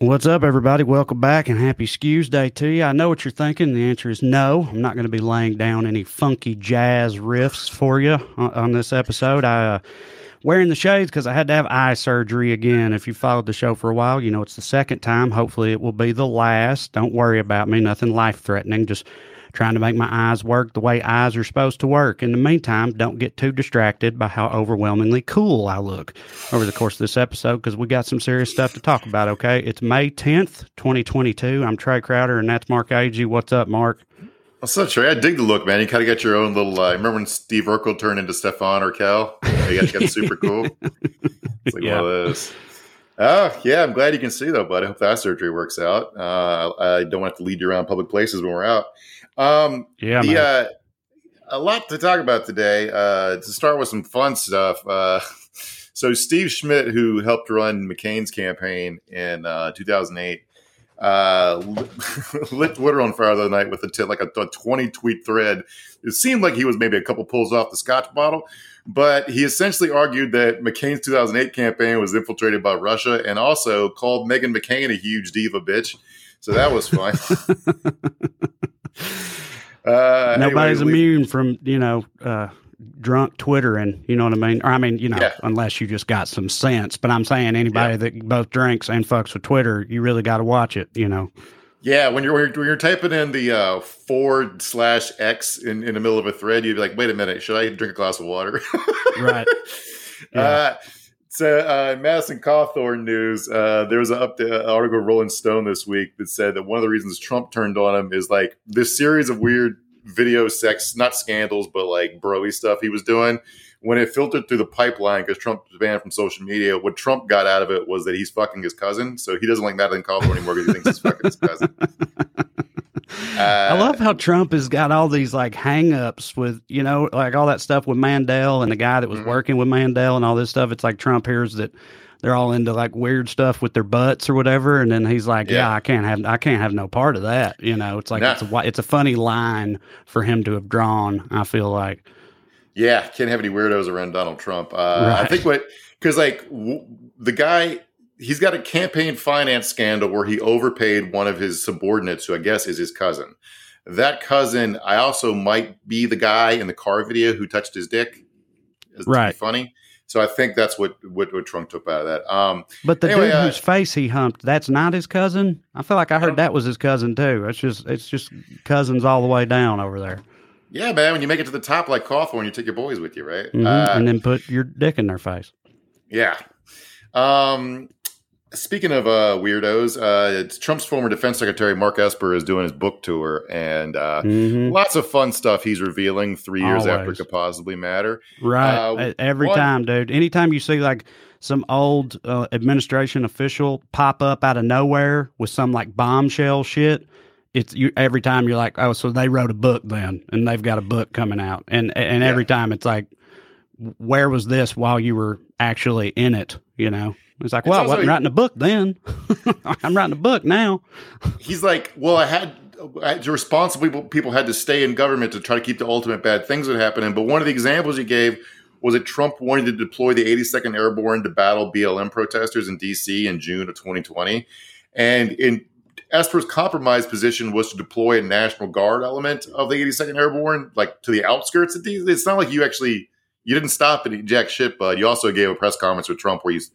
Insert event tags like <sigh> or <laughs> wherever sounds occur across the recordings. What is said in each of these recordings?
What's up, everybody? Welcome back and happy Skews Day to you. I know what you're thinking. The answer is no. I'm not going to be laying down any funky jazz riffs for you on, on this episode. I uh, wearing the shades because I had to have eye surgery again. If you followed the show for a while, you know it's the second time. Hopefully, it will be the last. Don't worry about me. Nothing life threatening. Just trying to make my eyes work the way eyes are supposed to work. In the meantime, don't get too distracted by how overwhelmingly cool I look over the course of this episode because we got some serious stuff to talk about, okay? It's May 10th, 2022. I'm Trey Crowder, and that's Mark Agee. What's up, Mark? What's up, Trey? I dig the look, man. You kind of got your own little. Uh, remember when Steve Urkel turned into Stefan Urquelle? You got, got super cool. <laughs> It's like yeah. one of those. Oh, yeah. I'm glad you can see, though, bud. I hope that surgery works out. Uh, I don't have to lead you around public places when we're out. Um, yeah, the, uh, a lot to talk about today. Uh, to start with some fun stuff. Uh, <laughs> so Steve Schmidt, who helped run McCain's campaign in uh, 2008, uh, <laughs> lit Twitter on fire the other night with a t- like a, a 20 tweet thread. It seemed like he was maybe a couple pulls off the scotch bottle, but he essentially argued that McCain's 2008 campaign was infiltrated by Russia and also called Meghan McCain a huge diva bitch. So that was fun. <laughs> Uh, Nobody's anyway, immune from you know uh, drunk twittering. You know what I mean? Or I mean, you know, yeah. unless you just got some sense. But I'm saying anybody yeah. that both drinks and fucks with Twitter, you really got to watch it. You know. Yeah, when you're when you're, when you're typing in the uh, forward slash X in, in the middle of a thread, you'd be like, "Wait a minute, should I drink a glass of water?" <laughs> right. Yeah. Uh, so, uh, Madison Cawthorn news, uh, there was an update, article Rolling Stone this week that said that one of the reasons Trump turned on him is like this series of weird video sex, not scandals, but like broy stuff he was doing. When it filtered through the pipeline, because Trump was banned from social media, what Trump got out of it was that he's fucking his cousin. So he doesn't like Madison Cawthorn anymore because he thinks he's fucking his cousin. <laughs> Uh, I love how Trump has got all these like hangups with, you know, like all that stuff with Mandel and the guy that was mm-hmm. working with Mandel and all this stuff. It's like Trump hears that they're all into like weird stuff with their butts or whatever, and then he's like, "Yeah, yeah I can't have, I can't have no part of that." You know, it's like nah. it's a, it's a funny line for him to have drawn. I feel like, yeah, can't have any weirdos around Donald Trump. Uh, right. I think what because like w- the guy he's got a campaign finance scandal where he overpaid one of his subordinates, who I guess is his cousin. That cousin, I also might be the guy in the car video who touched his dick. It's right. Funny. So I think that's what, what, what Trump took out of that. Um, but the anyway, dude uh, whose face he humped, that's not his cousin. I feel like I heard that was his cousin too. It's just it's just cousins all the way down over there. Yeah, man. When you make it to the top like Cawthorn, you take your boys with you, right? Mm-hmm. Uh, and then put your dick in their face. Yeah. Um, Speaking of uh, weirdos, uh, it's Trump's former defense secretary Mark Esper is doing his book tour, and uh, mm-hmm. lots of fun stuff he's revealing three years Always. after it could possibly matter. Right, uh, every one, time, dude. Anytime you see like some old uh, administration official pop up out of nowhere with some like bombshell shit, it's you every time you're like, oh, so they wrote a book then, and they've got a book coming out, and and every yeah. time it's like, where was this while you were actually in it? You know. He's like, well, I wasn't writing a book then. <laughs> I'm writing a book now. He's like, well, I had the responsible people had to stay in government to try to keep the ultimate bad things that happening. But one of the examples he gave was that Trump wanted to deploy the 82nd Airborne to battle BLM protesters in D.C. in June of 2020. And in Esper's compromise position was to deploy a National Guard element of the 82nd Airborne, like to the outskirts of D.C. It's not like you actually you didn't stop at jack shit, but you also gave a press conference with Trump where he's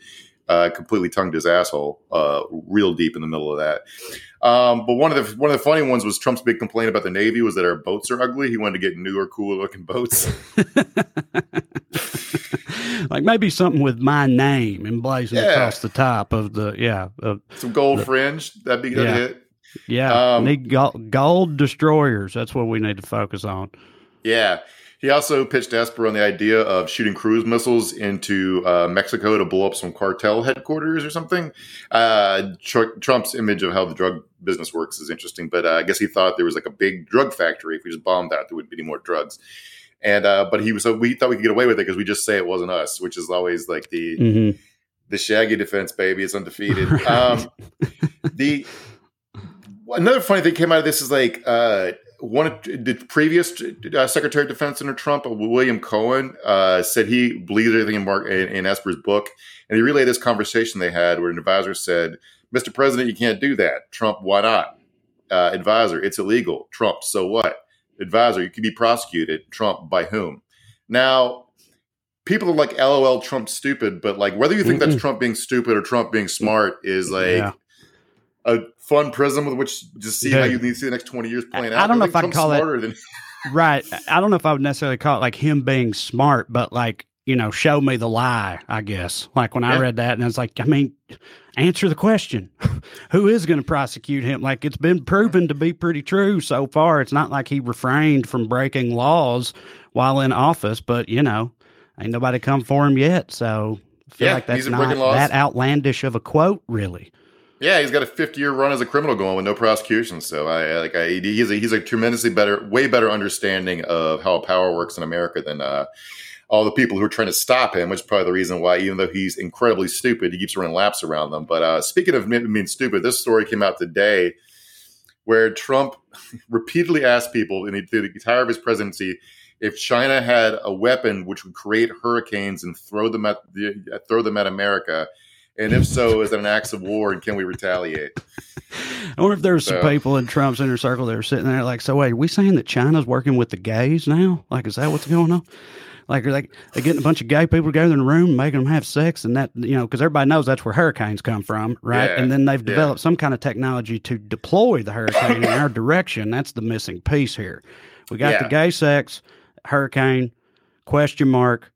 uh, completely tongued his asshole uh, real deep in the middle of that. Um, but one of the one of the funny ones was Trump's big complaint about the Navy was that our boats are ugly. He wanted to get newer, cooler looking boats. <laughs> like maybe something with my name emblazoned yeah. across the top of the yeah Of some gold the, fringe that'd be good yeah. hit. Yeah, um, need gold, gold destroyers. That's what we need to focus on. Yeah, he also pitched Esper on the idea of shooting cruise missiles into uh, Mexico to blow up some cartel headquarters or something. Uh, tr- Trump's image of how the drug business works is interesting, but uh, I guess he thought there was like a big drug factory. If we just bombed that, there wouldn't be any more drugs. And uh, but he was so we thought we could get away with it because we just say it wasn't us, which is always like the mm-hmm. the Shaggy defense, baby. It's undefeated. right. um, <laughs> the another funny thing came out of this is like uh, one of the previous uh, Secretary of Defense under Trump, William Cohen, uh, said he believes everything in Mark in, in, Esper's book, and he relayed this conversation they had where an advisor said Mr. President, you can't do that. Trump, why not? Uh, advisor, it's illegal. Trump, so what? Advisor, you could be prosecuted. Trump, by whom? Now, people are like, LOL, Trump's stupid, but like whether you think Mm-mm. that's Trump being stupid or Trump being smart is like yeah. a fun prism with which to see how you need to see the next 20 years playing I, out. I don't know if I'd call it. Than- <laughs> right. I don't know if I would necessarily call it like him being smart, but like, you know, show me the lie, I guess. Like when yeah. I read that and it's like, I mean, answer the question. <laughs> Who is going to prosecute him? Like it's been proven to be pretty true so far. It's not like he refrained from breaking laws while in office, but you know, ain't nobody come for him yet. So I feel yeah, like that's not that outlandish of a quote, really. Yeah, he's got a 50 year run as a criminal going with no prosecution. So I like I, he's a, he's a tremendously better, way better understanding of how power works in America than uh, all the people who are trying to stop him. Which is probably the reason why, even though he's incredibly stupid, he keeps running laps around them. But uh, speaking of being stupid, this story came out today where Trump <laughs> repeatedly asked people in the, the entire of his presidency if China had a weapon which would create hurricanes and throw them at throw them at America, and if so, is it an act of war and can we retaliate? I wonder if there's so, some people in Trump's inner circle that are sitting there like, so wait, are we saying that China's working with the gays now? Like, is that what's going on? Like, like they're getting a bunch of gay people together in a room, making them have sex, and that you know, because everybody knows that's where hurricanes come from, right? Yeah, and then they've developed yeah. some kind of technology to deploy the hurricane in our direction. That's the missing piece here. We got yeah. the gay sex hurricane, question mark,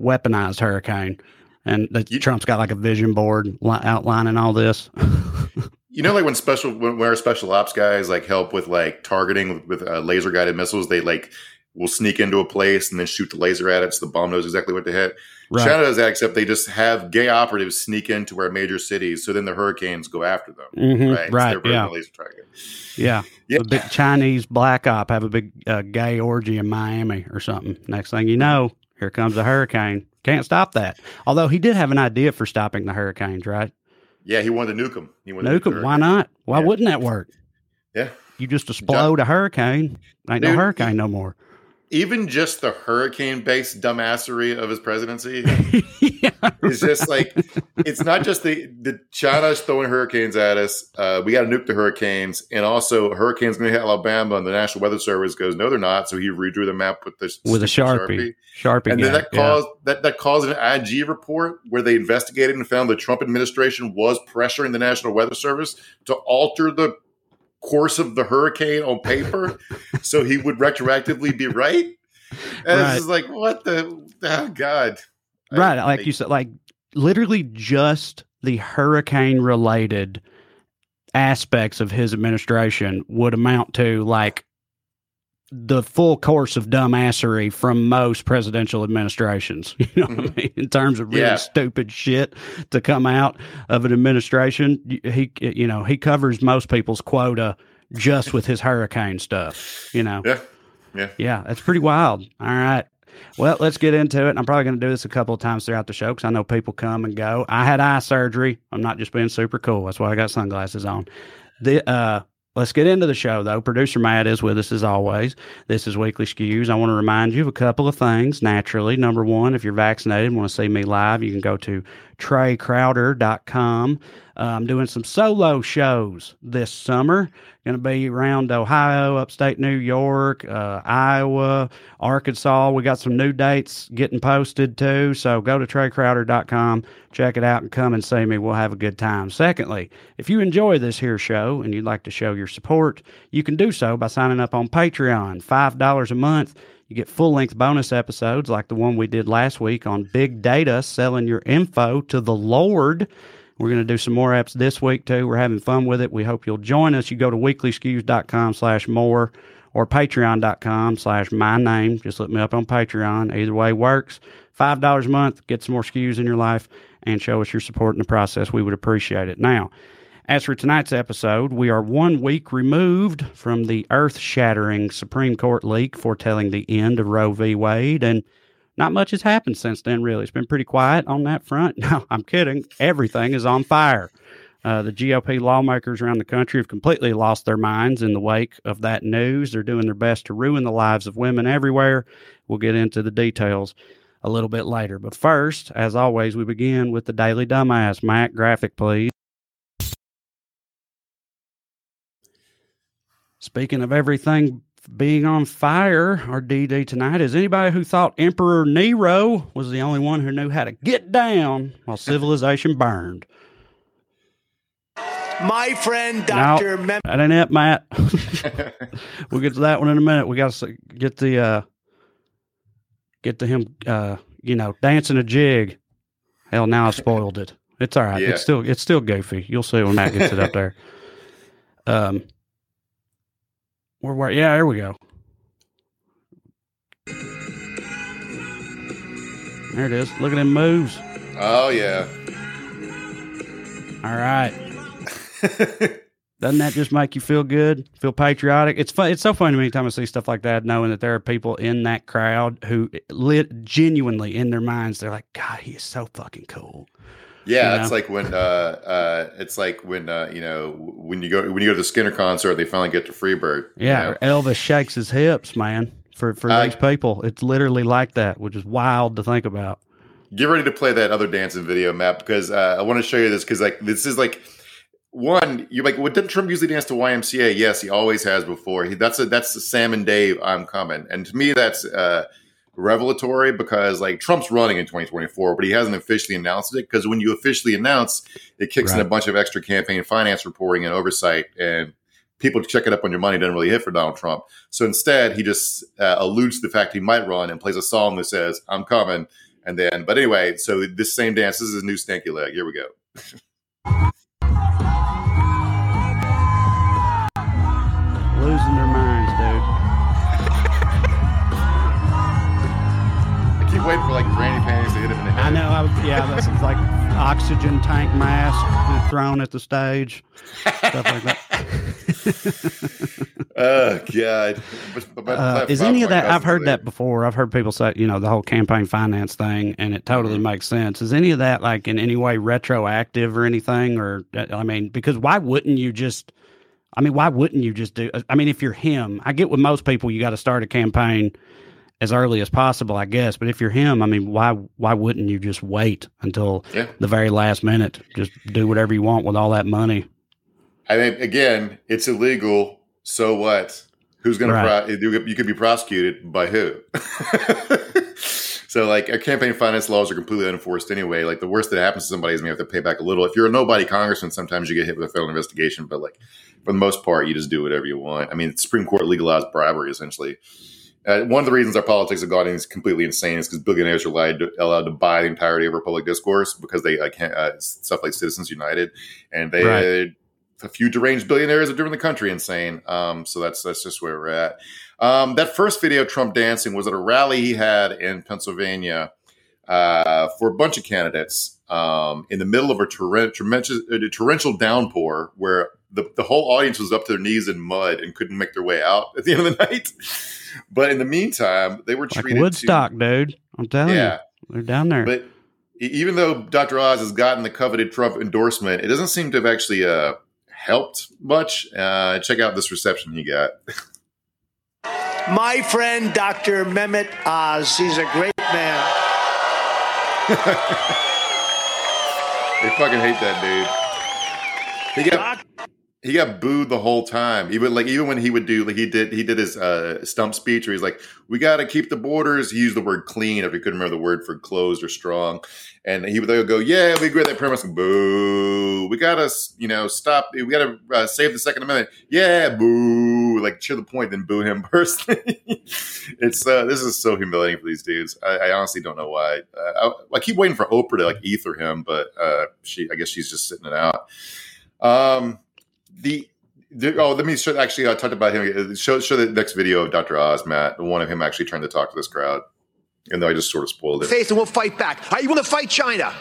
weaponized hurricane. And you, Trump's got like a vision board li- outlining all this. you know, like when special, when our special ops guys like help with like targeting with, with uh, laser guided missiles, they like will sneak into a place and then shoot the laser at it so the bomb knows exactly what to hit. Right. China does that, except they just have gay operatives sneak into our major cities, so then the hurricanes go after them. Mm-hmm. Right, right. yeah. Laser target. Yeah. yeah. The big Chinese black op have a big uh, gay orgy in Miami or something. Next thing you know, here comes a hurricane. Can't stop that. Although he did have an idea for stopping the hurricanes, right? Yeah, he wanted to nuke them. He wanted nuke them. Why not? Why yeah. wouldn't that work? Yeah. You just explode a hurricane. Ain't Dude, no hurricane no more even just the hurricane based dumbassery of his presidency <laughs> yeah, <laughs> is just like it's not just the the China's throwing hurricanes at us. Uh, we got to nuke the hurricanes, and also hurricanes going to hit Alabama. And the National Weather Service goes, no, they're not. So he redrew the map with this with a sharpie, sharpie, and then that caused yeah. that that caused an IG report where they investigated and found the Trump administration was pressuring the National Weather Service to alter the course of the hurricane on paper, <laughs> so he would retroactively be right. And right. it's like, what the oh god. Right, I, like I, you said, like literally just the hurricane related aspects of his administration would amount to like the full course of dumbassery from most presidential administrations. <laughs> You know, mm-hmm. I mean? in terms of really yeah. stupid shit to come out of an administration, he you know he covers most people's quota just with his hurricane stuff. You know, yeah, yeah, yeah. That's pretty wild. All right. Well, let's get into it. I'm probably going to do this a couple of times throughout the show because I know people come and go. I had eye surgery. I'm not just being super cool. That's why I got sunglasses on. The uh, Let's get into the show, though. Producer Matt is with us as always. This is Weekly Skews. I want to remind you of a couple of things, naturally. Number one, if you're vaccinated and want to see me live, you can go to treycrowder.com. Uh, I'm doing some solo shows this summer. Going to be around Ohio, upstate New York, uh, Iowa, Arkansas. We got some new dates getting posted too. So go to treycrowder.com, check it out, and come and see me. We'll have a good time. Secondly, if you enjoy this here show and you'd like to show your support, you can do so by signing up on Patreon. $5 a month. You get full length bonus episodes like the one we did last week on big data, selling your info to the Lord. We're going to do some more apps this week too. We're having fun with it. We hope you'll join us. You go to weeklyskews.com slash more or patreon.com slash my name. Just look me up on Patreon. Either way works. $5 a month. Get some more skews in your life and show us your support in the process. We would appreciate it. Now, as for tonight's episode, we are one week removed from the earth shattering Supreme Court leak foretelling the end of Roe v. Wade. And not much has happened since then, really. It's been pretty quiet on that front. <laughs> No, I'm kidding. Everything is on fire. Uh, the GOP lawmakers around the country have completely lost their minds in the wake of that news. They're doing their best to ruin the lives of women everywhere. We'll get into the details a little bit later. But first, as always, we begin with the Daily Dumbass. Matt, graphic, please. Speaking of everything being on fire, our DD tonight is anybody who thought Emperor Nero was the only one who knew how to get down while <laughs> civilization burned. My friend, Doctor. No, that ain't it, Matt. <laughs> we'll get to that one in a minute. We got to get the uh, get to him, uh, you know, dancing a jig. Hell, now I spoiled it. It's all right. Yeah. It's still it's still goofy. You'll see when Matt gets it up there. <laughs> Um, where where? Yeah, there we go. There it is. Look at him moves. Oh yeah. All right. Doesn't that just make you feel good? Feel patriotic? It's fun. It's so funny to me anytime I see stuff like that, knowing that there are people in that crowd who eh, lit genuinely in their minds, they're like, God, he is so fucking cool. Yeah, you know? it's like when uh, uh, it's like when uh, you know when you go when you go to the Skynyrd concert, they finally get to Freebird. Yeah, you know? Elvis shakes his hips, man. For for these people, it's literally like that, which is wild to think about. Get ready to play that other dancing video, Matt, because uh, I want to show you this because like this is like one, you're like, well, didn't Trump usually dance to YMCA? Yes, he always has before. He, that's a, that's the Sam and Dave. I'm coming, and to me, that's uh, revelatory because like Trump's running in 2024, but he hasn't officially announced it. Because when you officially announce, it kicks right. in a bunch of extra campaign finance reporting and oversight, and people check it up on your money doesn't really hit for Donald Trump. So instead, he just uh, alludes to the fact he might run and plays a song that says "I'm coming." And then, but anyway, so this same dance, this is new stanky leg. Here we go. <laughs> waiting for like granny panties to hit him in the head. I know. I was, yeah, that's like oxygen tank mask thrown at the stage, stuff like that. <laughs> oh God! Uh, is any of that? I've heard that before. I've heard people say, you know, the whole campaign finance thing, and it totally mm-hmm. makes sense. Is any of that like in any way retroactive or anything? Or I mean, because why wouldn't you just? I mean, why wouldn't you just do? I mean, if you're him, I get with most people, you got to start a campaign as early as possible, I guess. But if you're him, I mean, why why wouldn't you just wait until yeah. the very last minute? Just do whatever you want with all that money. I mean, again, it's illegal. So what? Who's going right. to? Pro- you could be prosecuted by who? <laughs> So like our campaign finance laws are completely unenforced anyway. Like the worst that happens to somebody is you have to pay back a little. If you're a nobody congressman, sometimes you get hit with a federal investigation, but like for the most part, you just do whatever you want. I mean, Supreme Court legalized bribery essentially. Uh, one of the reasons our politics have gotten is completely insane is because billionaires are allowed to, allowed to, buy the entirety of our public discourse because they like uh, stuff like Citizens United, and they right. a few deranged billionaires are driven the country insane. Um, so that's that's just where we're at. Um, that first video, Trump dancing, was at a rally he had in Pennsylvania uh, for a bunch of candidates um, in the middle of a, torrent, a torrential downpour where the, the whole audience was up to their knees in mud and couldn't make their way out at the end of the <laughs> night. But in the meantime, they were treated like Woodstock, to, dude. I'm telling yeah, you, they're down there. But even though Dr. Oz has gotten the coveted Trump endorsement, it doesn't seem to have actually uh, helped much. Uh, check out this reception he got. <laughs> My friend, Dr. Mehmet Oz. He's a great man. <laughs> they fucking hate that dude. He got he got booed the whole time. Even like even when he would do like he did he did his uh, stump speech where he's like, "We got to keep the borders." He used the word "clean" if he couldn't remember the word for closed or strong, and he would they would go, "Yeah, we agree with that premise." Boo! We gotta you know stop. We gotta uh, save the Second Amendment. Yeah, boo! Like cheer the point, then boo him <laughs> personally. it's uh, this is so humiliating for these dudes. I, I honestly don't know why. Uh, I, I, keep waiting for Oprah to like ether him, but uh, she I guess she's just sitting it out. Um the, oh, let me show, actually. I talked about him. Show show the next video of Dr. Oz, Matt. The one of him actually trying to talk to this crowd. and though I just sort of spoiled it. Face and we'll fight back. Are you going to fight China?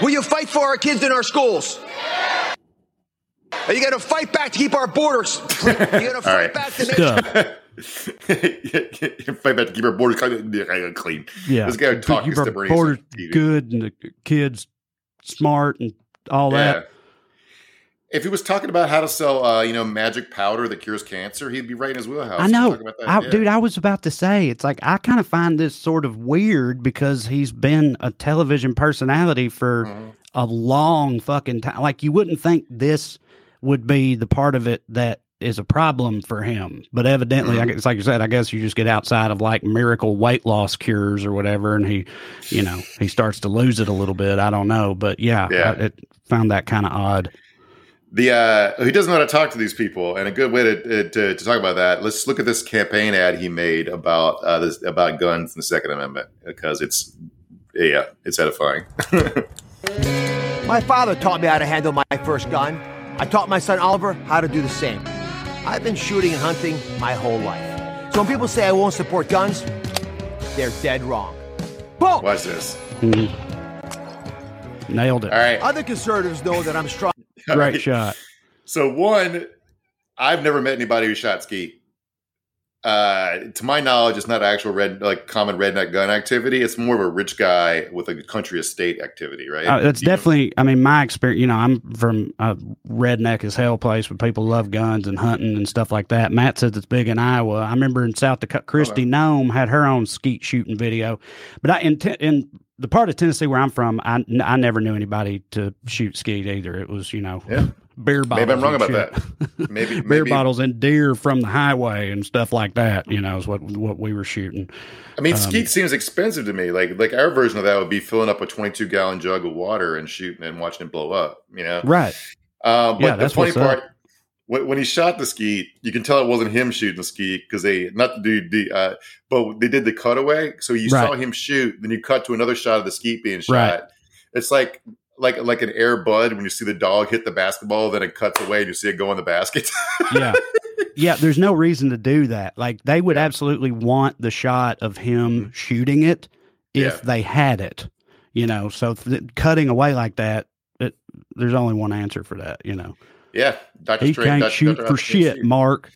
Will you fight for our kids in our schools? Are you going to fight back to keep our borders? Are <laughs> you going to fight right. back to make <laughs> fight back to keep our borders clean? Yeah, this guy talking keep our borders good and the kids smart and all yeah. that if he was talking about how to sell, uh, you know, magic powder that cures cancer, he'd be right in his wheelhouse. I know, I, yeah. dude. I was about to say, it's like I kind of find this sort of weird because he's been a television personality for mm-hmm. a long fucking time. Like you wouldn't think this would be the part of it that is a problem for him. But evidently, mm-hmm. it's like you said, I guess you just get outside of like miracle weight loss cures or whatever, and he, you know, he starts to lose it a little bit. I don't know, but yeah, yeah. I it, found that kind of odd. The uh, he doesn't know how to talk to these people, and a good way to, to, to talk about that. Let's look at this campaign ad he made about uh, this about guns and the Second Amendment because it's yeah, it's edifying. <laughs> my father taught me how to handle my first gun. I taught my son Oliver how to do the same. I've been shooting and hunting my whole life. So when people say I won't support guns, they're dead wrong. Boom! Watch this. Mm-hmm. Nailed it. All right. Other conservatives know that I'm strong. Great right. shot. <laughs> So one, I've never met anybody who shot skeet. Uh, to my knowledge, it's not actual red like common redneck gun activity. It's more of a rich guy with a country estate activity, right? Uh, it's definitely. Know? I mean, my experience. You know, I'm from a redneck as hell place where people love guns and hunting and stuff like that. Matt says it's big in Iowa. I remember in South Dakota, Kristi oh, Noem had her own skeet shooting video, but I in, in the part of Tennessee where I'm from, I, I never knew anybody to shoot skeet either. It was, you know, yeah. Beer bottles. Maybe I'm wrong about shit. that. <laughs> Maybe beer bottles and deer from the highway and stuff like that. You know, is what what we were shooting. I mean, um, skeet seems expensive to me. Like like our version of that would be filling up a 22 gallon jug of water and shooting and watching it blow up. You know, right? Uh, but yeah, the funny part. Up when, he shot the skeet, you can tell it wasn't him shooting the skeet because they not to do the uh, but they did the cutaway. So you right. saw him shoot, then you cut to another shot of the skeet being shot. Right. It's like like like an Air Bud when you see the dog hit the basketball, then it cuts away and you see it go in the basket. <laughs> yeah, yeah. There's no reason to do that. Like they would absolutely want the shot of him mm-hmm. shooting it if yeah. they had it. You know, so th- cutting away like that, it, there's only one answer for that. You know. Yeah, Dr. He can't Dr. shoot Dr. for shit, shoot. Mark.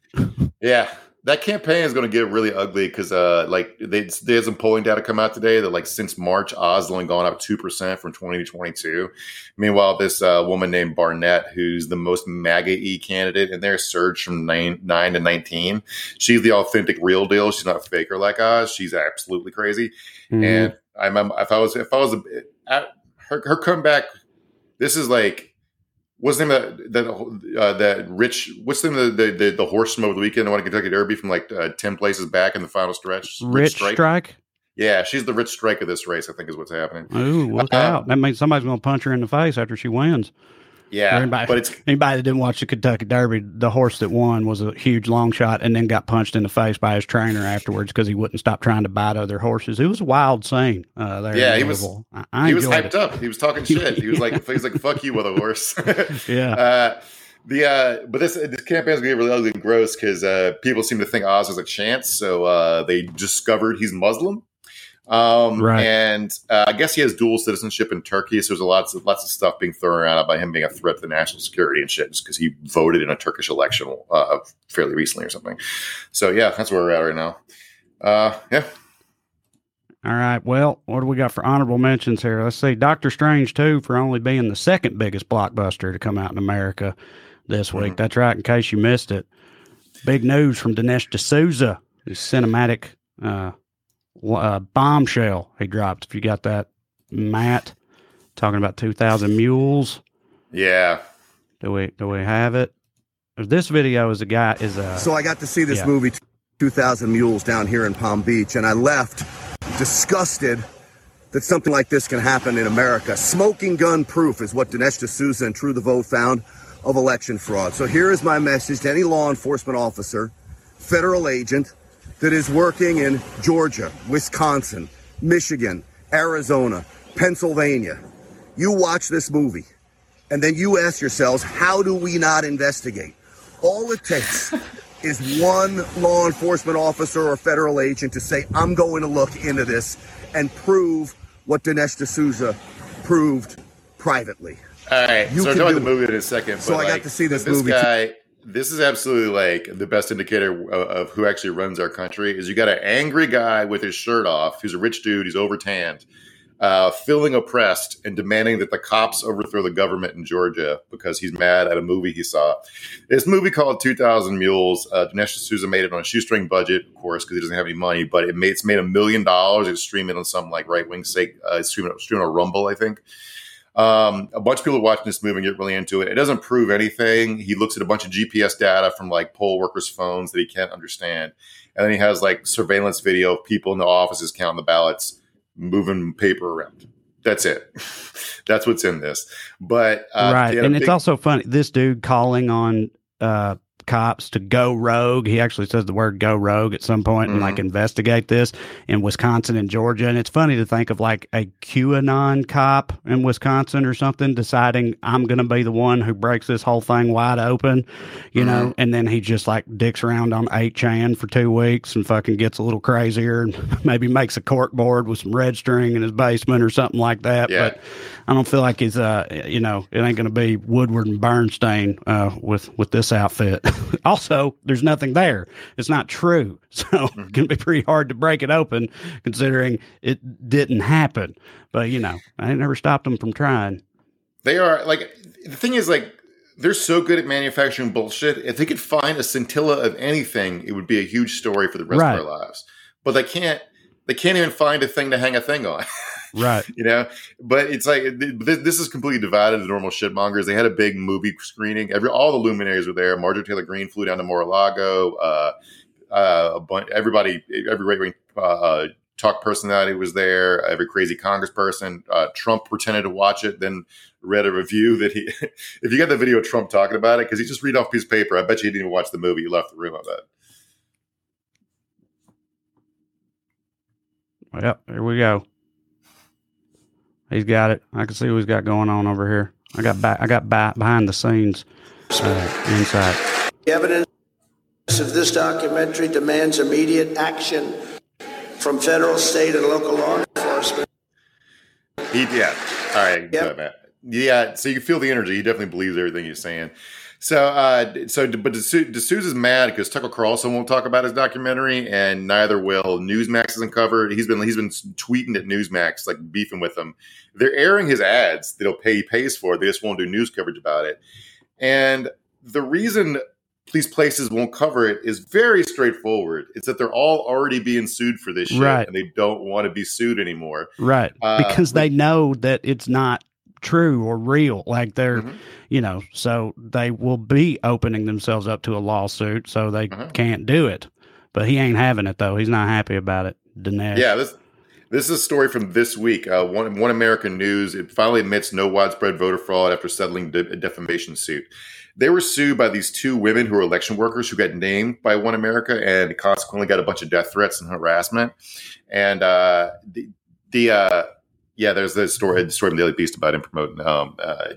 yeah, that campaign is going to get really ugly because, uh, like, they, there's some polling data come out today that, like, since March, Oz only gone up two percent from 20 to 22. Meanwhile, this uh, woman named Barnett, who's the most MAGA e candidate in there, surged from nine nine to 19. She's the authentic, real deal. She's not a faker like Oz. She's absolutely crazy. Mm-hmm. And I remember if I was if I was a, at her her comeback, this is like What's the name of that that, uh, that rich? What's the name of the the, the horseman over the weekend? The one in Kentucky Derby from like uh, ten places back in the final stretch. Rich, rich strike? strike. Yeah, she's the rich strike of this race. I think is what's happening. Ooh, look uh, out! That means somebody's going to punch her in the face after she wins. Yeah, anybody, but it's anybody that didn't watch the Kentucky Derby. The horse that won was a huge long shot, and then got punched in the face by his trainer afterwards because he wouldn't stop trying to bite other horses. It was a wild scene. Uh, there yeah, he was. I, I he was hyped it. up. He was talking shit. He was like, <laughs> he was like, "Fuck you, with a horse." <laughs> yeah. Uh, the uh, but this this campaign is gonna get really ugly and gross because uh, people seem to think Oz has a chance, so uh, they discovered he's Muslim, um, right. And uh, I guess he has dual citizenship in Turkey, so there's a lots of lots of stuff being thrown around about him being a threat to the national security and shit, just because he voted in a Turkish election uh, fairly recently or something. So yeah, that's where we're at right now. Uh, yeah. All right. Well, what do we got for honorable mentions here? Let's see. Doctor Strange two for only being the second biggest blockbuster to come out in America this week. Mm-hmm. That's right. In case you missed it, big news from Dinesh D'Souza, his cinematic. Uh, uh, bombshell he dropped. If you got that, Matt, talking about two thousand mules. Yeah. Do we do we have it? This video is a guy is a. So I got to see this yeah. movie, Two Thousand Mules, down here in Palm Beach, and I left disgusted that something like this can happen in America. Smoking gun proof is what Dinesh D'Souza and True the Vote found of election fraud. So here is my message to any law enforcement officer, federal agent, that is working in Georgia, Wisconsin, Michigan, Arizona, Pennsylvania. You watch this movie and then you ask yourselves, how do we not investigate? All it takes <laughs> is one law enforcement officer or federal agent to say, I'm going to look into this and prove what Dinesh D'Souza proved privately. All right. You so we're talking the movie in a second. So I like, got to see this, this movie. Guy, this is absolutely like the best indicator of, of, who actually runs our country is you got an angry guy with his shirt off who's a rich dude he's over tanned uh, feeling oppressed and demanding that the cops overthrow the government in georgia because he's mad at a movie he saw. This movie called 2000 mules uh, dinesh D'Souza made it on a shoestring budget of course because he doesn't have any money but it made, it's made a million dollars it's streaming on some like right-wing sake uh, streaming, streaming on rumble i think Um, a bunch of people are watching this movie and get really into it. It doesn't prove anything. He looks at a bunch of GPS data from like poll workers' phones that he can't understand, and then he has like surveillance video of people in the offices counting the ballots, moving paper around. That's it. <laughs> That's what's in this. But uh, right, and big- it's also funny. This dude calling on uh, cops to go rogue. He actually says the word go rogue at some point and mm-hmm. like investigate this in Wisconsin and Georgia. And it's funny to think of like a QAnon cop in Wisconsin or something deciding I'm going to be the one who breaks this whole thing wide open, you mm-hmm. know, and then he just like dicks around on 8chan for two weeks and fucking gets a little crazier and <laughs> maybe makes a cork board with some red string in his basement or something like that. Yeah. But I don't feel like he's, uh, you know, it ain't going to be Woodward and Bernstein uh, with, with this outfit. <laughs> <laughs> also, there's nothing there. It's not true. <laughs> So mm-hmm. it's going to be pretty hard to break it open considering it didn't happen. But, you know, I never stopped them from trying. They are like, the thing is, like, they're so good at manufacturing bullshit. If they could find a scintilla of anything, it would be a huge story for the rest right. of our lives. But they can't. They can't even find a thing to hang a thing on. <laughs> right? <laughs> you know, but it's like this is completely divided. The normal shitmongers. They had a big movie screening. Every all the luminaries were there. Marjorie Taylor Greene flew down to Mar-a-Lago. Uh, uh, a bunch, everybody, every right wing uh, talk personality was there. Every crazy congressperson. Uh, Trump pretended to watch it, then read a review that he. <laughs> if you got the video of Trump talking about it, because he just read off a piece of paper, I bet you he didn't even watch the movie. He left the room. I bet. Yep, here we go. He's got it. I can see what he's got going on over here. I got back. I got back behind the scenes uh, insight. The evidence of this documentary demands immediate action from federal, state, and local law enforcement. He, yeah. All right. Yep. Yeah. So you can feel the energy. He definitely believes everything he's saying. So, uh, so, but D'Souza's mad because Tucker Carlson won't talk about his documentary, and neither will Newsmax isn't covered. He's been he's been tweeting at Newsmax, like beefing with them. They're airing his ads that he'll pay he pays for. They just won't do news coverage about it. And the reason these places won't cover it is very straightforward. It's that they're all already being sued for this shit, right. and they don't want to be sued anymore. Right, uh, because they know that it's not true or real. Like they're, mm-hmm. you know, so they will be opening themselves up to a lawsuit, so they uh-huh. can't do it. But he ain't having it though. He's not happy about it. Dinesh. Yeah, this this is a story from this week. Uh, one One American News. It finally admits no widespread voter fraud after settling de- a defamation suit. They were sued by these two women who are election workers who got named by One America and consequently got a bunch of death threats and harassment. And uh, the the uh, yeah, there's the story, the story the Daily Beast about him promoting um, uh,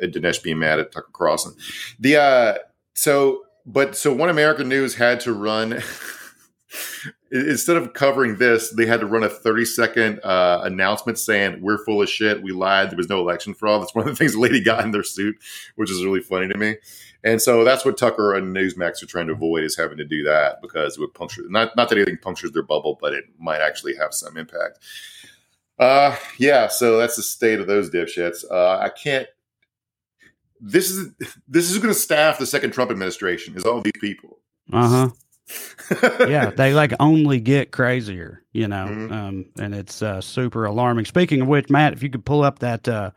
Dinesh being mad at Tucker Carlson. The uh, so, but so One American News had to run <laughs> instead of covering this, they had to run a 30 second uh, announcement saying we're full of shit, we lied, there was no election fraud. That's one of the things the lady got in their suit, which is really funny to me. And so that's what Tucker and Newsmax are trying to avoid is having to do that because it would puncture not not that anything punctures their bubble, but it might actually have some impact. Uh, yeah. So that's the state of those dipshits. Uh, I can't. This is this is going to staff the second Trump administration. Is all these people? Uh huh. <laughs> yeah, they like only get crazier, you know, mm-hmm. um, and it's uh, super alarming. Speaking of which, Matt, if you could pull up that uh,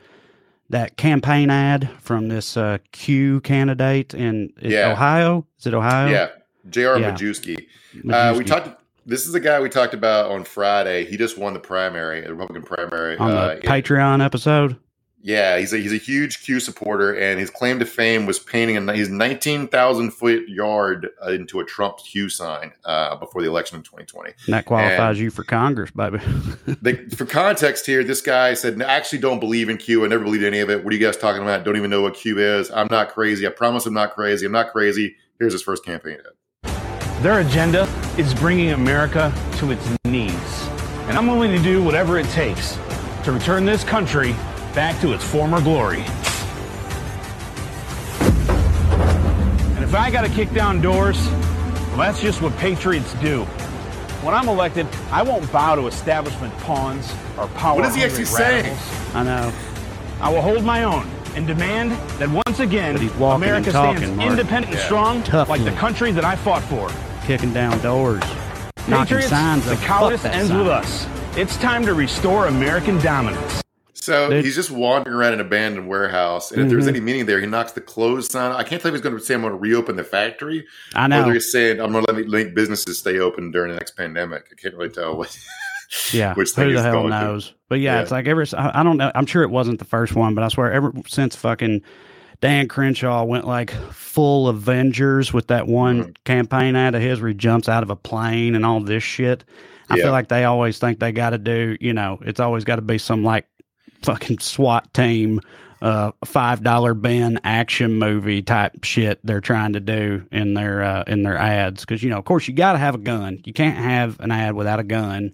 that campaign ad from this uh, Q candidate in yeah. Ohio, is it Ohio? Yeah, J.R. Yeah. Majewski. Uh, we talked this is the guy we talked about on Friday. He just won the primary, the Republican primary. On the uh, Patreon in, episode? Yeah, he's a, he's a huge Q supporter, and his claim to fame was painting a his 19,000 foot yard uh, into a Trump Q sign uh, before the election in 2020. And that qualifies and you for Congress, baby. <laughs> they, for context here, this guy said, I actually don't believe in Q. I never believed any of it. What are you guys talking about? Don't even know what Q is. I'm not crazy. I promise I'm not crazy. I'm not crazy. Here's his first campaign ad. Their agenda is bringing America to its knees. And I'm willing to do whatever it takes to return this country back to its former glory. And if I got to kick down doors, well, that's just what patriots do. When I'm elected, I won't bow to establishment pawns or power. What is he actually saying? I know. I will hold my own and demand that once again America talking, stands Mark. independent yeah. and strong Tough like the country that I fought for kicking down doors, knocking signs. The cowardice ends sign. with us. It's time to restore American dominance. So Dude. he's just wandering around an abandoned warehouse, and if there's mm-hmm. any meaning there, he knocks the closed sign. I can't tell if he's going to say I'm going to reopen the factory, I or know. they're saying I'm going to let me let businesses stay open during the next pandemic. I can't really tell what. Yeah, which who the hell to. knows? But yeah, Yeah. it's like ever. I don't know. I'm sure it wasn't the first one, but I swear ever since fucking Dan Crenshaw went like full Avengers with that one Mhm. campaign ad of his where he jumps out of a plane and all this shit. I Yeah. feel like they always think they got to do. You know, it's always got to be some like fucking SWAT team. Uh, five dollar bin action movie type shit they're trying to do in their uh, in their ads because you know of course you got to have a gun you can't have an ad without a gun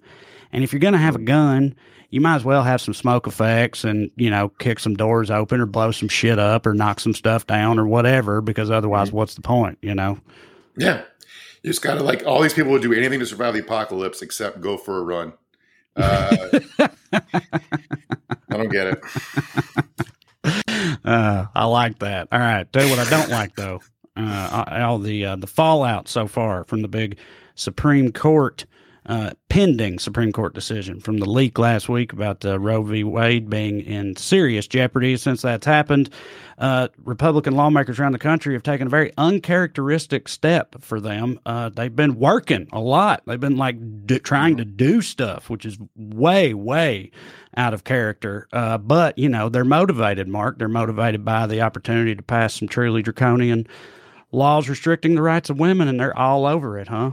and if you're going to have a gun, you might as well have some smoke effects and, you know, kick some doors open or blow some shit up or knock some stuff down or whatever, because otherwise, what's the point, you know? Yeah, you just got to like all these people would do anything to survive the apocalypse except go for a run. Uh, <laughs> I don't get it. Uh, I like that. All right. Tell you what I don't like, though. Uh, all the uh, the fallout so far from the big Supreme Court uh, pending Supreme Court decision from the leak last week about uh, Roe v. Wade being in serious jeopardy. Since that's happened, uh, Republican lawmakers around the country have taken a very uncharacteristic step for them. Uh, they've been working a lot. They've been like d- trying to do stuff, which is way, way out of character. Uh, but you know, they're motivated. Mark, they're motivated by the opportunity to pass some truly draconian laws restricting the rights of women, and they're all over it, huh?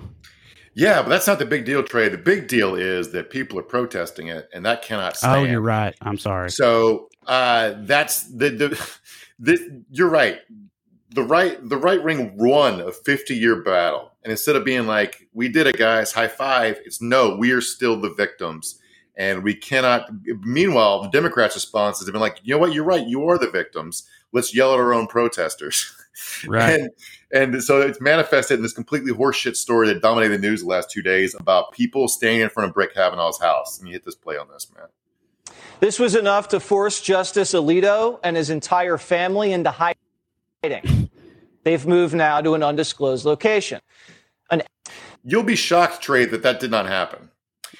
Yeah, but that's not the big deal, Trey. The big deal is that people are protesting it, and that cannot stand. Oh, you're right. I'm sorry. So uh, that's the, the <laughs> the you're right. The right the right wing won a 50 year battle, and instead of being like we did it, guys, high five, it's no, we are still the victims, and we cannot. Meanwhile, the Democrats' response has been like, you know what, you're right, you are the victims. Let's yell at our own protesters. <laughs> Right. And and so it's manifested in this completely horseshit story that dominated the news the last two days about people standing in front of Brett Kavanaugh's house. And you hit this play on this, man. This was enough to force Justice Alito and his entire family into hiding. They've moved now to an undisclosed location. You'll be shocked, Trey, that that did not happen.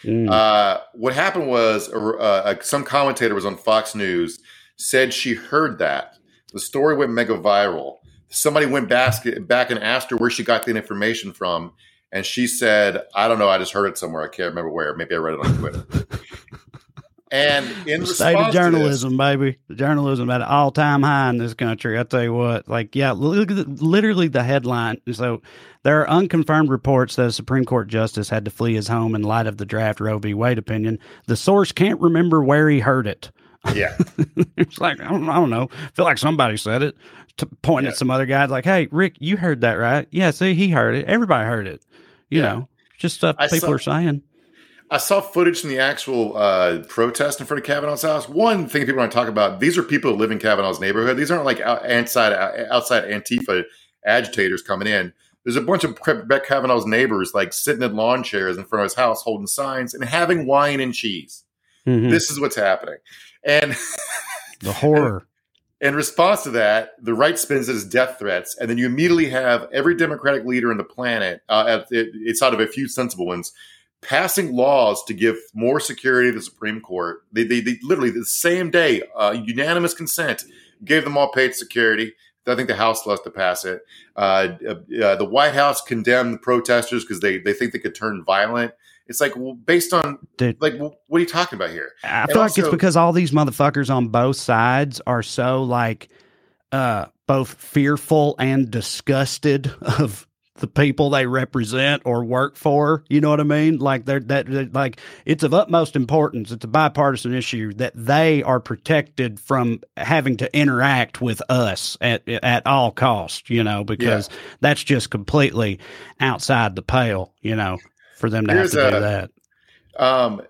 Mm. Uh, what happened was uh, uh, some commentator was on Fox News said she heard that. The story went mega viral. Somebody went back, back and asked her where she got the information from. And she said, I don't know. I just heard it somewhere. I can't remember where. Maybe I read it on Twitter. <laughs> and in The state of to this- journalism, baby. The journalism at an all time high in this country. I tell you what, like, yeah, look at the, literally the headline. So there are unconfirmed reports that a Supreme Court justice had to flee his home in light of the draft Roe v. Wade opinion. The source can't remember where he heard it. yeah. <laughs> it's like, I don't, I don't know. I feel like somebody said it, point Yeah. at some other guys, like, hey, Rick, you heard that, right? Yeah, see, he heard it. Everybody heard it. You Yeah. know, just stuff I people saw- are saying. I saw footage from the actual uh, protest in front of Kavanaugh's house. One thing people want to talk about: these are people who live in Kavanaugh's neighborhood. These aren't like out, outside outside Antifa agitators coming in. There's a bunch of Brett Kavanaugh's neighbors like sitting in lawn chairs in front of his house, holding signs and having wine and cheese. Mhm. This is what's happening, and the horror. In response to that, the right spins it as death threats, and then you immediately have every Democratic leader in the planet, uh, at, it, it's out of a few sensible ones, passing laws to give more security to the Supreme Court. They, they, they literally the same day, uh, unanimous consent, gave them all paid security. I think the House has to pass it. Uh, uh, the White House condemned the protesters because they, they think they could turn violent. It's like well, based on Dude. like what are you talking about here? I And feel like it's because all these motherfuckers on both sides are so like uh both fearful and disgusted <laughs> of the people they represent or work for. You know what I mean? Like they're that they're, like it's of utmost importance. It's a bipartisan issue that they are protected from having to interact with us at at all costs. You know, because that's just completely outside the pale. You know, for them to Here's have to a- do that. Um,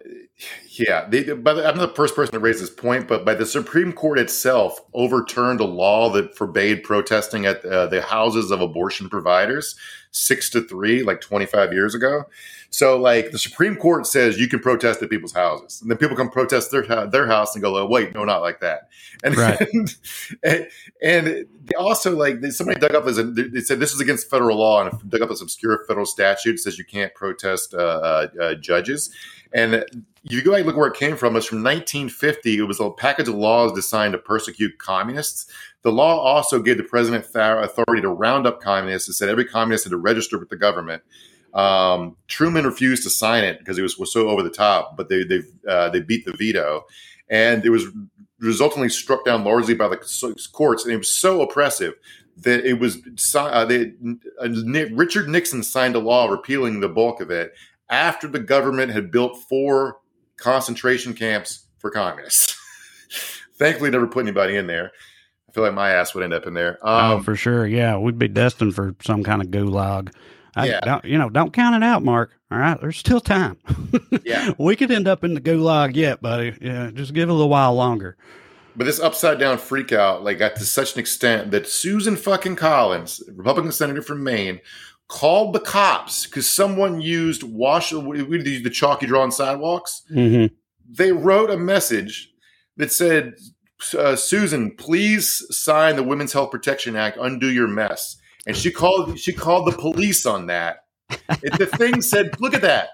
yeah, they, but I'm the first person to raise this point, but by the Supreme Court itself overturned a law that forbade protesting at uh, the houses of abortion providers six to three, like 25 years ago. So, like, the Supreme Court says you can protest at people's houses, and then people come protest their their house and go, oh, "Wait, no, not like that." And Right. <laughs> and, and they also like somebody dug up as a, they said this is against federal law and dug up this obscure federal statute that says you can't protest uh, uh, uh, judges. And you go back and look where it came from. It's from 1950. It was a package of laws designed to persecute communists. The law also gave the president authority to round up communists and said every communist had to register with the government. Um, Truman refused to sign it because it was, was so over the top, but they they uh, they beat the veto, and it was resultantly struck down largely by the courts, and it was so oppressive that it was uh, they, uh, Richard Nixon signed a law repealing the bulk of it after the government had built four concentration camps for communists. <laughs> Thankfully, never put anybody in there. I feel like my ass would end up in there. Oh, um, oh, for sure. Yeah, we'd be destined for some kind of gulag. I, yeah. Don't, you know, don't count it out, Mark. All right, there's still time. <laughs> yeah, we could end up in the gulag yet, buddy. Yeah, just give it a little while longer. But this upside down freak out like got to such an extent that Susan fucking Collins, Republican senator from Maine, called the cops because someone used wash we the chalky draw on sidewalks. Mm-hmm. They wrote a message that said, uh, "Susan, please sign the Women's Health Protection Act. Undo your mess." And she called she called the police on that. The thing said, "Look at that."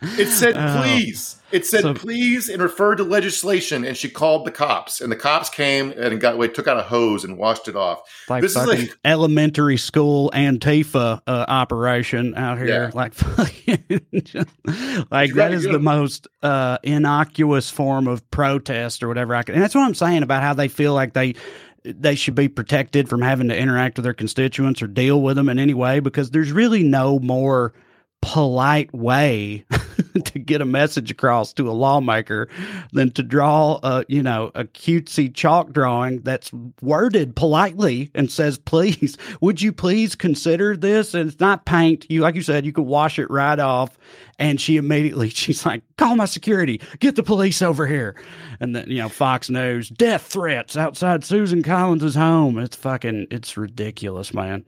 It said oh. please. It said so, please and referred to legislation, and she called the cops, and the cops came and got away, took out a hose and washed it off. Like this is like elementary school Antifa uh, operation out here. Yeah. Like, <laughs> like that is the most uh, innocuous form of protest or whatever. I can, and that's what I'm saying about how they feel like they they should be protected from having to interact with their constituents or deal with them in any way because there's really no more polite way <laughs> <laughs> to get a message across to a lawmaker than to draw a you know a cutesy chalk drawing that's worded politely and says please would you please consider this? And it's not paint. You like you said you could wash it right off. And she immediately <laughs> she's like call my security. Get the police over here. And then you know fox news death threats outside susan collins's home. It's fucking it's ridiculous man.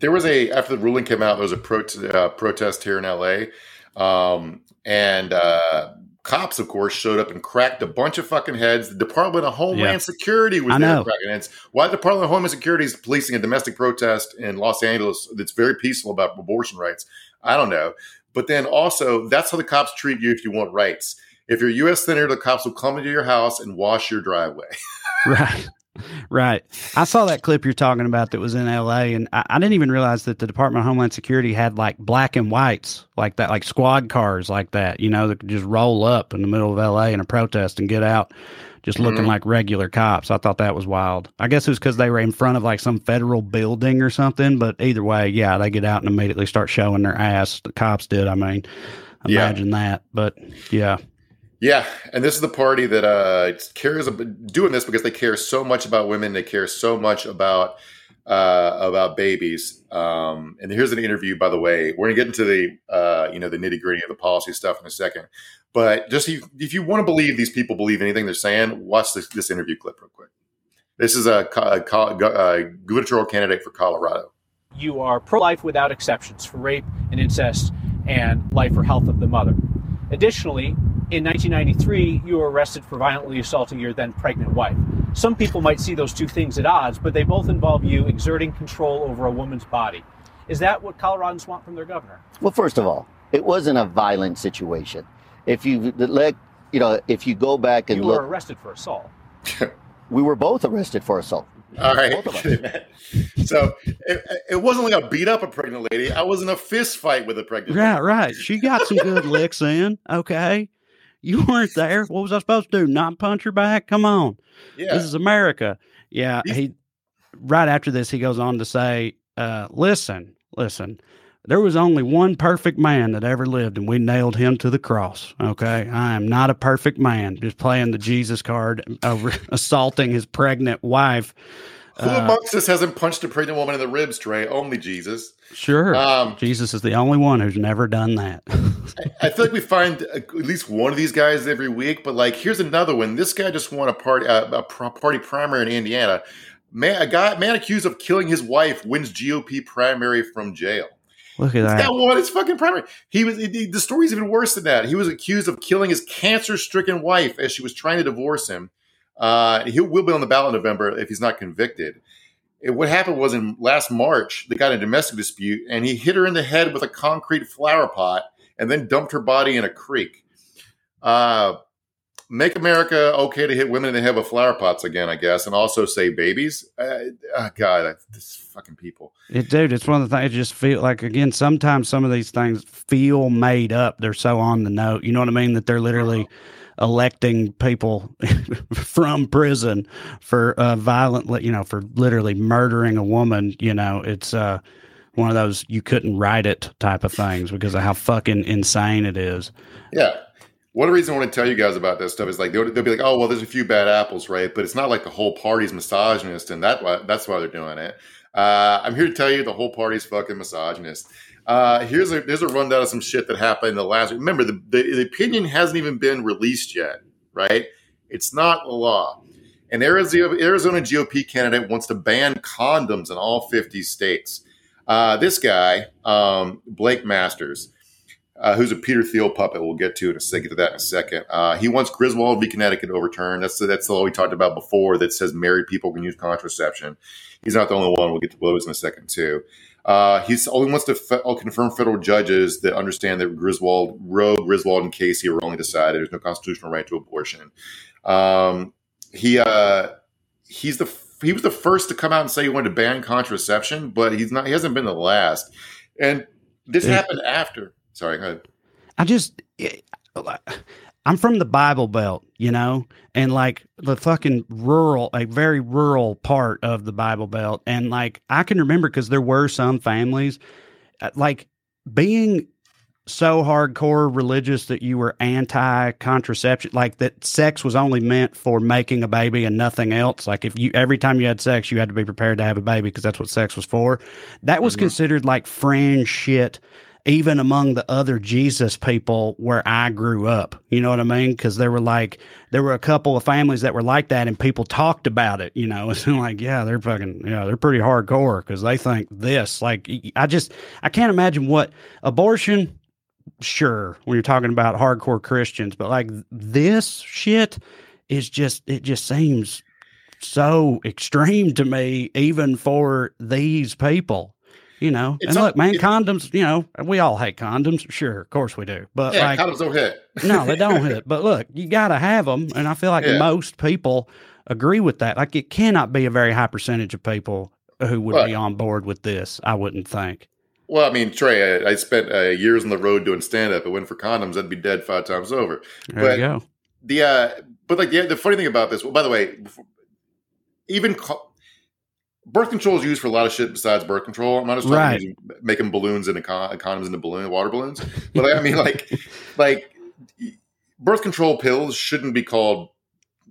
There was a after the ruling came out, there was a pro- uh, protest here in LA, um, and uh, cops, of course, showed up and cracked a bunch of fucking heads. The Department of Homeland yeah. Security was I there know. cracking heads. Why the Department of Homeland Security is policing a domestic protest in Los Angeles that's very peaceful about abortion rights? I don't know. But then also, that's how the cops treat you if you want rights. If you're a U.S. senator, the cops will come into your house and wash your driveway. right right. I saw that clip you're talking about that was in LA, and I, I, didn't even realize that the Department of Homeland Security had like black and whites like that, like squad cars like that, you know, that could just roll up in the middle of LA in a protest and get out just looking mm-hmm. like regular cops. I thought that was wild. I guess it was because they were in front of like some federal building or something, but either way, yeah, they get out and immediately start showing their ass. The cops did. I mean, imagine yeah. that. But yeah. Yeah, and this is the party that uh, cares doing this because they care so much about women. They care so much about uh, about babies. Um, and here's an interview, by the way. We're gonna get into the uh, you know the nitty gritty of the policy stuff in a second. But just if, if you want to believe these people believe anything they're saying, watch this, this interview clip real quick. This is a, a, a gubernatorial candidate for Colorado. You are pro life without exceptions for rape and incest and life or health of the mother. Additionally, in 1993, you were arrested for violently assaulting your then pregnant wife. Some people might see those two things at odds, but they both involve you exerting control over a woman's body. Is that what Coloradans want from their governor? Well, first of all, it wasn't a violent situation. If you let, you know, if you go back and you look, were arrested for assault. <laughs> we were both arrested for assault. All right. <laughs> so it, it, wasn't like a beat up a pregnant lady. I was in a fist fight with a pregnant. Right, lady. right. She got some good <laughs> licks in. Okay. You weren't there. What was I supposed to do? Not punch her back? Come on. Yeah. This is America. Yeah. He right after this, he goes on to say, uh, listen, listen, there was only one perfect man that ever lived, and we nailed him to the cross. Okay. I am not a perfect man, just playing the Jesus card over <laughs> assaulting his pregnant wife. Who uh, amongst us hasn't punched a pregnant woman in the ribs, Trae? Only Jesus. Sure. Um, Jesus is the only one who's never done that. <laughs> I, I, feel like we find at least one of these guys every week, but like, here's another one. This guy just won a party, uh, a party primary in Indiana. Man, a guy, man accused of killing his wife wins GOP primary from jail. Look at that. That one his fucking primary. He was he, the story's even worse than that. He was accused of killing his cancer-stricken wife as she was trying to divorce him. Uh, he will be on the ballot in November if he's not convicted. It, what happened was in last March, they got a domestic dispute, and he hit her in the head with a concrete flower pot and then dumped her body in a creek. Uh, make America okay to hit women in the head with flower pots again, I guess, and also say babies. Uh, oh God, I, this fucking people. It, dude, it's one of the things. I just feel like again. Sometimes some of these things feel made up. They're so on the note. You know what I mean? That they're literally. Uh-huh electing people <laughs> from prison for uh, violently, you know, for literally murdering a woman. You know, it's uh, one of those you couldn't write it type of things because of how fucking insane it is. Yeah. One reason I want to tell you guys about this stuff is like they'll, they'll, be like, oh well, there's a few bad apples, right? But it's not like the whole party's misogynist, and that that's why they're doing it. Uh, I'm here to tell you the whole party's fucking misogynist. Uh, here's a here's a rundown of some shit that happened the last. Remember, the, the, the opinion hasn't even been released yet, right? It's not a law. An Arizona, Arizona GOP candidate wants to ban condoms in all 50 states. Uh, this guy, um, Blake Masters, uh, who's a Peter Thiel puppet, we'll get to in a second. To that in a second. Uh, he wants Griswold v. Connecticut overturned. That's the, that's the law we talked about before that says married people can use contraception. He's not the only one. We'll get to those in a second too. Uh, he's only wants to fe- confirm federal judges that understand that Griswold, Roe, Griswold, and Casey were only decided. There's no constitutional right to abortion. Um, he uh, he's the he was the first to come out and say he wanted to ban contraception, but he's not. He hasn't been the last. And this happened after. Sorry, go ahead. I just. I'm from the Bible Belt, you know, and like the fucking rural, a very rural part of the Bible Belt. And like I can remember because there were some families, uh, like being so hardcore religious that you were anti contraception, like that sex was only meant for making a baby and nothing else. Like if you, every time you had sex, you had to be prepared to have a baby because that's what sex was for. That was mm-hmm. considered like fringe shit even among the other Jesus people where I grew up. You know what I mean? Because there were like there were a couple of families that were like that, and people talked about it. You know, <laughs> it's like, yeah, they're fucking, yeah, they're pretty hardcore because they think this. Like, I just I can't imagine what abortion. Sure, when you're talking about hardcore Christians, but like this shit is just it just seems so extreme to me, even for these people. You know, it's and look, man, it, condoms. You know, we all hate condoms. Sure, of course we do. But yeah, like, condoms don't hit. no, they <laughs> don't hit. But look, you got to have them, and I feel like yeah. most people agree with that. Like, it cannot be a very high percentage of people who would be on board with this. I wouldn't think. Well, I mean, Trae, I, I spent uh, years on the road doing stand up. It went for condoms, I'd be dead five times over. There but you go. The uh, but like the the funny thing about this. Well, by the way, even co- birth control is used for a lot of shit besides birth control. I'm not just talking right. using, making balloons and condoms into balloon water balloons, but I mean like <laughs> like birth control pills shouldn't be called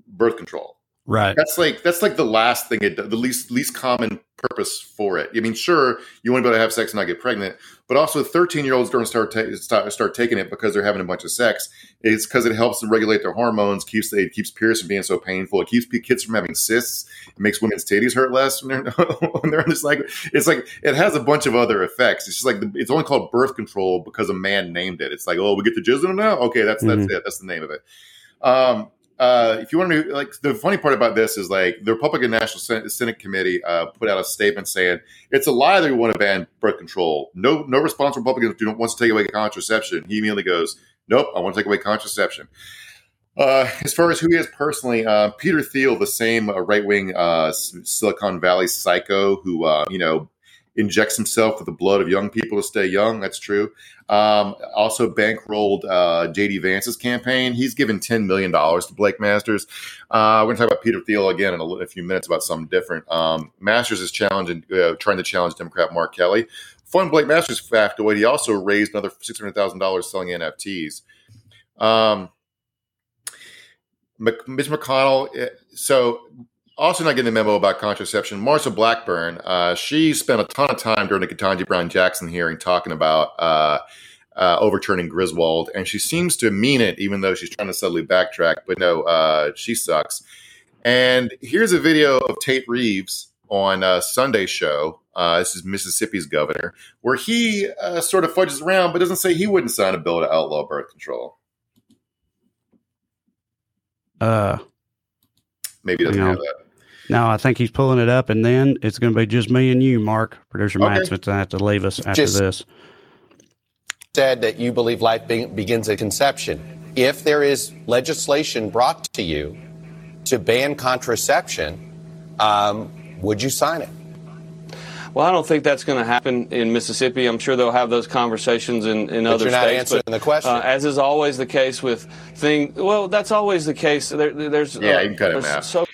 birth control. Right. That's like that's like the last thing it the least least common purpose for it. I mean, sure, you want to be able to have sex and not get pregnant, but also 13 year olds don't start, ta- start start taking it because they're having a bunch of sex. It's because it helps them regulate their hormones, keeps it keeps periods from being so painful. It keeps kids from having cysts. It makes women's titties hurt less when they're <laughs> when they're on this like it's like it has a bunch of other effects. It's just like the, it's only called birth control because a man named it. It's like oh we get the jizz in them now. Okay, that's mm-hmm. that's it. That's the name of it. Um, uh, if you want to, like, the funny part about this is like the Republican National Senate, Senate Committee uh, put out a statement saying it's a lie that we want to ban birth control. No, no responsible Republicans do not want to take away contraception. He immediately goes, "Nope, I want to take away contraception." Uh, as far as who he is personally, uh, Peter Thiel, the same uh, right wing uh, Silicon Valley psycho who, you know, injects himself with the blood of young people to stay young. That's true. Um, also bankrolled uh, JD Vance's campaign. He's given $10 million to Blake Masters. Uh, we're going to talk about Peter Thiel again in a, a few minutes about something different. Um, Masters is challenging, uh, trying to challenge Democrat Mark Kelly. Fun Blake Masters factoid, he also raised another $600,000 selling NFTs. Um, Mitch McConnell, eh, so also not getting the memo about contraception. Marsha Blackburn, uh, she spent a ton of time during the Ketanji Brown Jackson hearing talking about uh, uh, overturning Griswold, and she seems to mean it, even though she's trying to subtly backtrack. But no, uh, she sucks. And here's a video of Tate Reeves on a Sunday show. Uh, this is Mississippi's governor, where he uh, sort of fudges around, but doesn't say he wouldn't sign a bill to outlaw birth control. Uh, maybe doesn't have that. No, I think he's pulling it up, and then it's going to be just me and you, Mark. Producer okay. Matt's going to have to leave us after just, this. said that you believe life be- begins at conception. If there is legislation brought to you to ban contraception, um, would you sign it? Well, I don't think that's going to happen in Mississippi. I'm sure they'll have those conversations in, in But other you're not states. answering the question. Uh, as is always the case with things, well, that's always the case. There, there's Yeah, uh, you can cut him there's out. So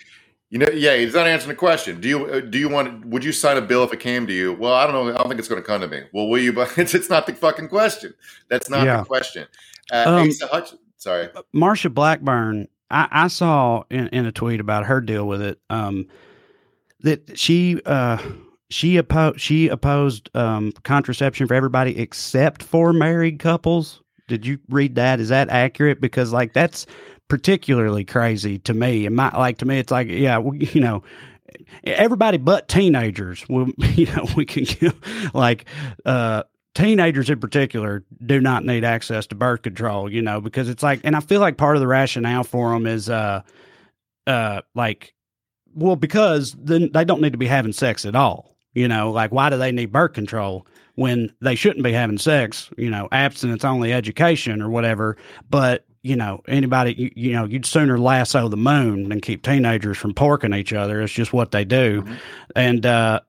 You know, yeah, he's not answering the question. Do you uh, do you want? Would you sign a bill if it came to you? Well, I don't know. I don't think it's going to come to me. Well, will you? But it's, <laughs> it's not the fucking question. That's not Yeah. the question. Uh, Um, Asa Hutch- sorry. Marsha Blackburn, I, I saw in, in a tweet about her deal with it um, that she uh, she opposed she opposed um, contraception for everybody except for married couples. Did you read that? Is that accurate? Because like that's particularly crazy to me. And my like to me, it's like yeah, you know. Everybody but teenagers, will <laughs> you know, we can like uh, teenagers in particular do not need access to birth control, you know, because it's like, and I feel like part of the rationale for them is, uh, uh, like, well, because then they don't need to be having sex at all, you know, like why do they need birth control when they shouldn't be having sex, you know, abstinence only education or whatever. But, you know, anybody, you, you know, you'd sooner lasso the moon than keep teenagers from porking each other. It's just what they do. And, uh,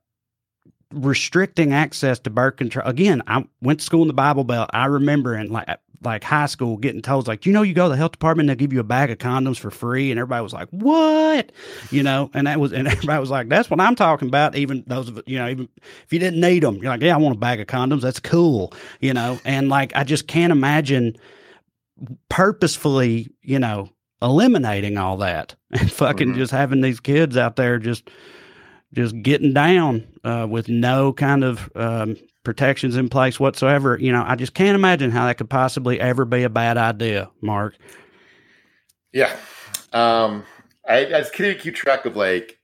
restricting access to birth control again i went to school in the bible belt. I remember in like like high school getting told like you know you go to the health department they'll give you a bag of condoms for free? And everybody was like what? You know? And that was and <laughs> everybody was like that's what i'm talking about. Even those of you know even if you didn't need them you're like yeah i want a bag of condoms. That's cool. You know? And like i just can't imagine purposefully you know eliminating all that <laughs> and fucking just having these kids out there just just getting down uh, with no kind of um, protections in place whatsoever. You know, I just can't imagine how that could possibly ever be a bad idea, Mark. Yeah. Um, I, I just couldn't keep track of like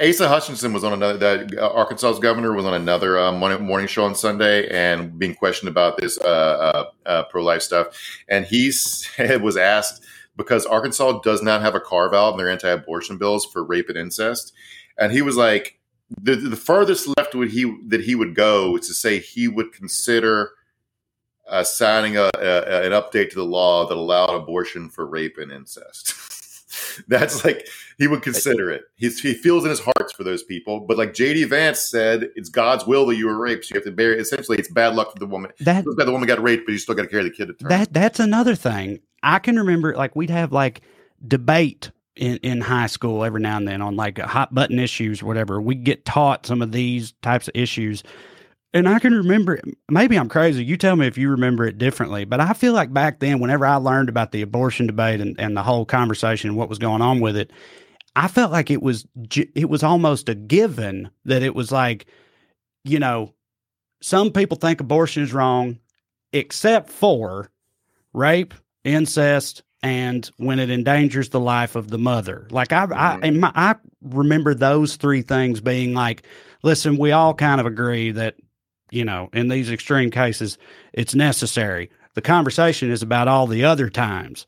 Asa Hutchinson was on another. The uh, Arkansas's governor was on another uh, morning, show on Sunday and being questioned about this uh, uh, uh, pro life stuff, and he said <laughs> was asked because Arkansas does not have a carve out in their anti abortion bills for rape and incest, and he was like the the furthest left would he that he would go is to say he would consider signing a, a, an update to the law that allowed abortion for rape and incest. <laughs> <laughs> That's like he would consider it. He's, he feels in his hearts for those people, but like JD Vance said, it's God's will that you were raped. So you have to bear. Essentially, it's bad luck for the woman. That- bad the woman got raped, but you still got to carry the kid to term. That that's another thing. I can remember like we'd have like debate in, in high school every now and then on like hot button issues or whatever. We get taught some of these types of issues. And I can remember, maybe I'm crazy. You tell me if you remember it differently, but I feel like back then, whenever I learned about the abortion debate and, and the whole conversation and what was going on with it, I felt like it was it was almost a given that it was like, you know, some people think abortion is wrong, except for rape, incest, and when it endangers the life of the mother. Like I, I, mm-hmm. and my, I remember those three things being like, listen, we all kind of agree that, you know, in these extreme cases, it's necessary. The conversation is about all the other times,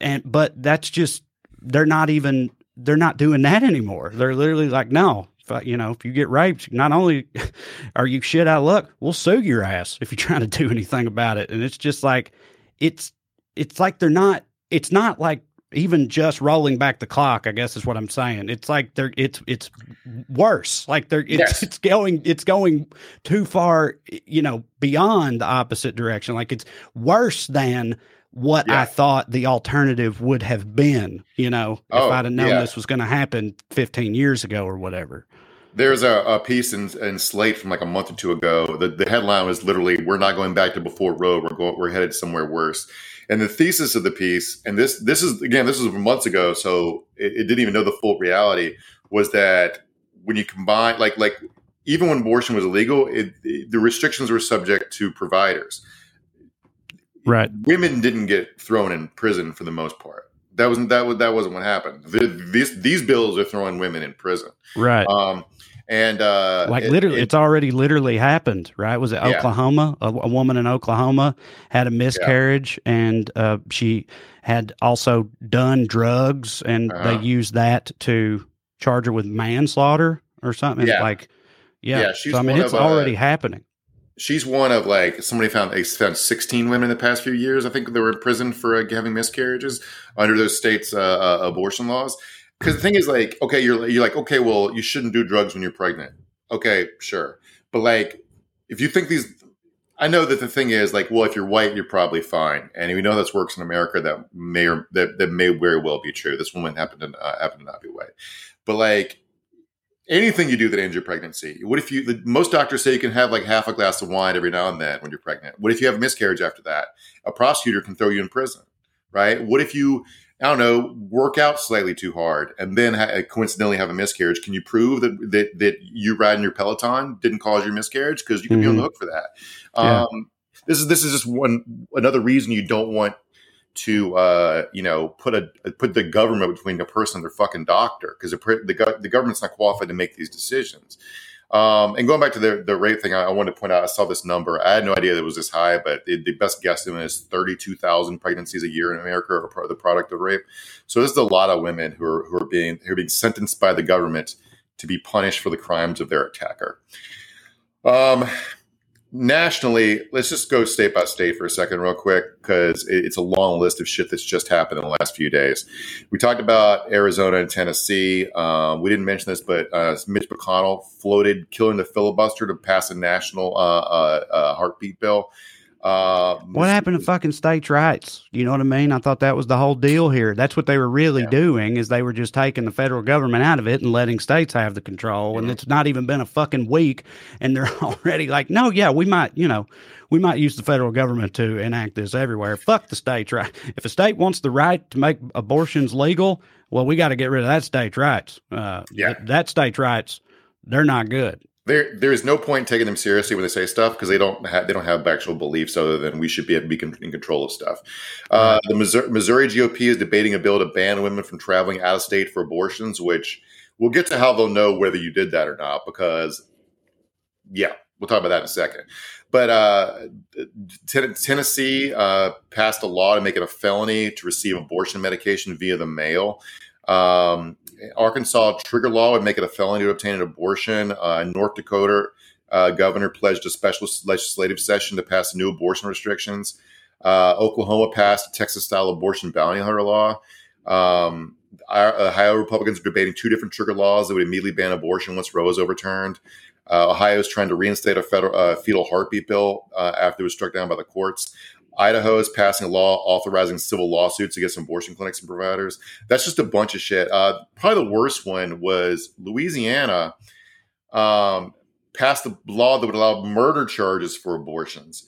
and but that's just they're not even they're not doing that anymore. They're literally like, no, I, you know, if you get raped, not only <laughs> are you shit out of luck, we'll sue your ass if you're trying to <laughs> do anything about it. And it's just like, it's it's like they're not. It's not like even just rolling back the clock. I guess is what I'm saying. It's like they're it's it's worse. Like they're it's Yes. it's going it's going too far. You know, beyond the opposite direction. Like it's worse than what I thought the alternative would have been. You know, if Oh, I'd have known yeah. this was going to happen 15 years ago or whatever. There's a, a piece in, in Slate from like a month or two ago. The, the headline was literally, "We're not going back to before Roe. We're going. We're headed somewhere worse." And the thesis of the piece, and this this is again, this was months ago, so it, it didn't even know the full reality. Was that when you combine, like like even when abortion was illegal, it, it- the restrictions were subject to providers. Right. Women didn't get thrown in prison for the most part. That wasn't that was that wasn't what happened. The, these these bills are throwing women in prison. Right. Um, and uh, like it- literally, it- it's already literally happened, right? Was it Yeah. Oklahoma? A, a woman in Oklahoma had a miscarriage, and uh, she had also done drugs, and Uh-huh. they used that to charge her with manslaughter or something. Yeah. Like, yeah, Yeah, she's so I mean, it's uh, already happening. She's one of like somebody found they found 16 women in the past few years. I think they were in prison for uh, having miscarriages under those states' uh, uh, abortion laws. Because the thing is, like, okay, you're you're like, okay, well, you shouldn't do drugs when you're pregnant. Okay, sure, but like, if you think these, I know that the thing is, like, well, if you're white, you're probably fine, and we know this works in America. That may or that, that may very well be true. This woman happened to uh, happen to not be white, but like anything you do that ends your pregnancy. What if you? The, most doctors say you can have like half a glass of wine every now and then when you're pregnant. What if you have a miscarriage after that? A prosecutor can throw you in prison, right? What if you? I don't know, work out slightly too hard and then ha- coincidentally have a miscarriage. Can you prove that that, that you riding your Peloton didn't cause your miscarriage? Because you can mm-hmm. be on the hook for that. Yeah. Um, this is this is just one another reason you don't want to uh, you know put a put the government between the person and their fucking doctor because the, the, the government's not qualified to make these decisions. Um, and going back to the the rate thing, I, I, wanted to point out I saw this number. I had no idea that it was this high, but the, the best guesstimate is thirty two thousand pregnancies a year in America are the product of rape. So this is a lot of women who are who are being who are being sentenced by the government to be punished for the crimes of their attacker. Um, nationally, let's just go state by state for a second, real quick, because it's a long list of shit that's just happened in the last few days. We talked about Arizona and Tennessee. Um, we didn't mention this, but uh, Mitch McConnell floated killing the filibuster to pass a national uh, uh, uh heartbeat bill. Uh, what happened to fucking states' rights? You know what I mean? I thought that was the whole deal here. That's what they were really yeah. doing is they were just taking the federal government out of it and letting states have the control. And it's not even been a fucking week, and they're <laughs> already like, no, yeah, we might, you know, we might use the federal government to enact this everywhere. Fuck the states' right. If a state wants the right to make abortions legal, well, we got to get rid of that state's rights. Uh, yeah, that, that state's rights, they're not good there there is no point taking them seriously when they say stuff because they don't have they don't have actual beliefs other than we should be, be in control of stuff. Uh, the Missouri, Missouri GOP is debating a bill to ban women from traveling out of state for abortions, which we'll get to how they'll know whether you did that or not because yeah, we'll talk about that in a second. But uh, t- Tennessee uh, passed a law to make it a felony to receive abortion medication via the mail. Um, Arkansas trigger law would make it a felony to obtain an abortion. Uh, North Dakota uh, governor pledged a special legislative session to pass new abortion restrictions. Uh, Oklahoma passed a Texas style abortion bounty hunter law. Um, Ohio Republicans are debating two different trigger laws that would immediately ban abortion once Roe is overturned. Uh, Ohio is trying to reinstate a federal uh, fetal heartbeat bill uh, after it was struck down by the courts. Idaho is passing a law authorizing civil lawsuits against abortion clinics and providers. That's just a bunch of shit. Uh, probably the worst one was Louisiana um, passed a law that would allow murder charges for abortions.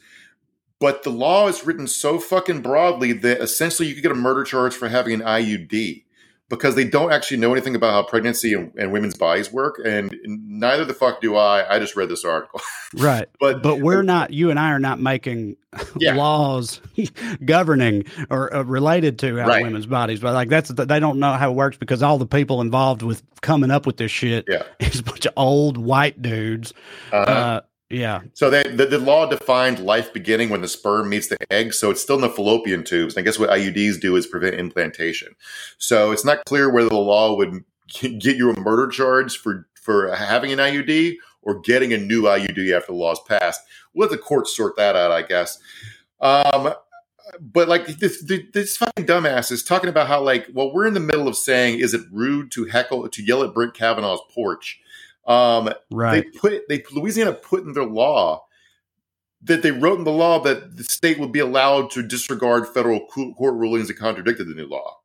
But the law is written so fucking broadly that essentially you could get a murder charge for having an IUD because they don't actually know anything about how pregnancy and, and, women's bodies work, and neither the fuck do I. I just read this article, <laughs> right? but but we're not. You and I are not making <laughs> yeah. laws <laughs> governing or uh, related to how right. women's bodies. But like that's they don't know how it works because all the people involved with coming up with this shit yeah. is a bunch of old white dudes. Uh-huh. Uh, yeah. So the, the law defined life beginning when the sperm meets the egg. So it's still in the fallopian tubes. And I guess what IUDs do is prevent implantation. So it's not clear whether the law would <laughs> get you a murder charge for, for having an IUD or getting a new IUD after the law is passed. We'll let the courts sort that out, I guess. Um, but like this, this fucking dumbass is talking about how like, well, we're in the middle of saying, is it rude to heckle to yell at Brett Kavanaugh's porch? Um, right. They put they Louisiana put in their law that they wrote in the law that the state would be allowed to disregard federal court rulings that contradicted the new law.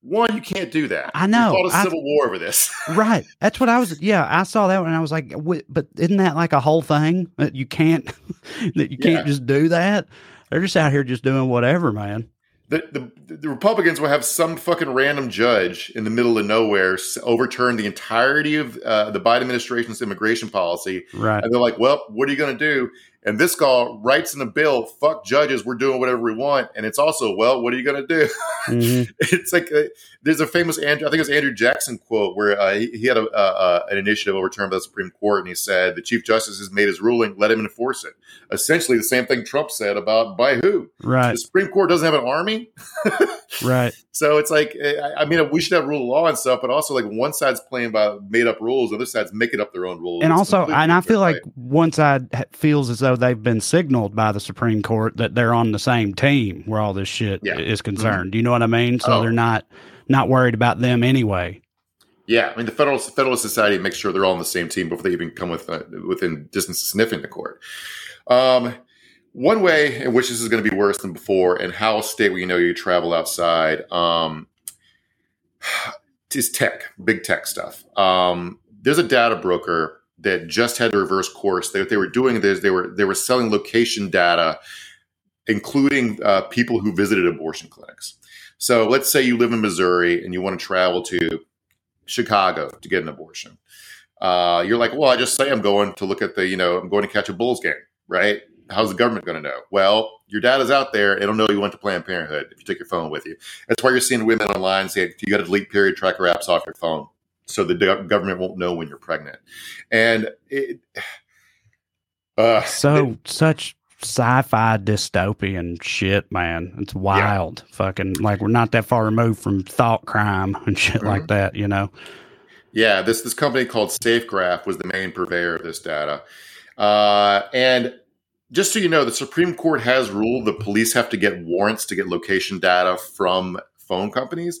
One, you can't do that. I know. We fought a I, civil war over this. <laughs> right. That's what I was. Yeah, I saw that one. and I was like, but isn't that like a whole thing that you can't <laughs> that you can't just do that? They're just out here just doing whatever, man the, the, the Republicans will have some fucking random judge in the middle of nowhere overturn the entirety of uh, the Biden administration's immigration policy. Right. And they're like, well, what are you going to do? And this guy writes in the bill, fuck judges, we're doing whatever we want. And it's also, well, what are you going to do? Mm-hmm. <laughs> it's like, a, uh, there's a famous Andrew, I think it's Andrew Jackson quote where uh, he, he, had a, uh, an initiative overturned by the Supreme Court. And he said, the Chief Justice has made his ruling, let him enforce it. Essentially the same thing Trump said about by who. Right. The Supreme Court doesn't have an army. <laughs> right. So it's like, eh, I mean, we should have rule of law and stuff, but also like one side's playing by made up rules, the other side's making up their own rules. And it's also, and I feel right. like one side feels as though also they've been signaled by the Supreme Court that they're on the same team where all this shit Yeah. is Mm-hmm. concerned. Do you know what I mean? So Oh. they're not not worried about them anyway. Yeah, I mean the Federal Federalist Society makes sure they're all on the same team before they even come with, uh, within distance of sniffing the court. Um, one way in which this is going to be worse than before, and how state we know you travel outside, um, <sighs> is tech, big tech stuff. Um, there's a data broker that just had to reverse course. They, they were doing this. They were they were selling location data, including uh, people who visited abortion clinics. So let's say you live in Missouri and you want to travel to Chicago to get an abortion. Uh, you're like, well, I just say I'm going to look at the, you know, I'm going to catch a Bulls game, right? How's the government going to know? Well, your data's out there. It'll know you went to Planned Parenthood if you take your phone with you. That's why you're seeing women online say you got to delete period tracker apps off your phone so the government won't know when you're pregnant. And it, <sighs> uh, So such sci-fi dystopian shit, man. It's wild. Fucking like we're not that far removed from thought crime and <laughs> shit Mm-hmm. like that, you know. Yeah, this this company called SafeGraph was the main purveyor of this data, uh, and just so you know, the Supreme Court has ruled the police have to get warrants to get location data from phone companies,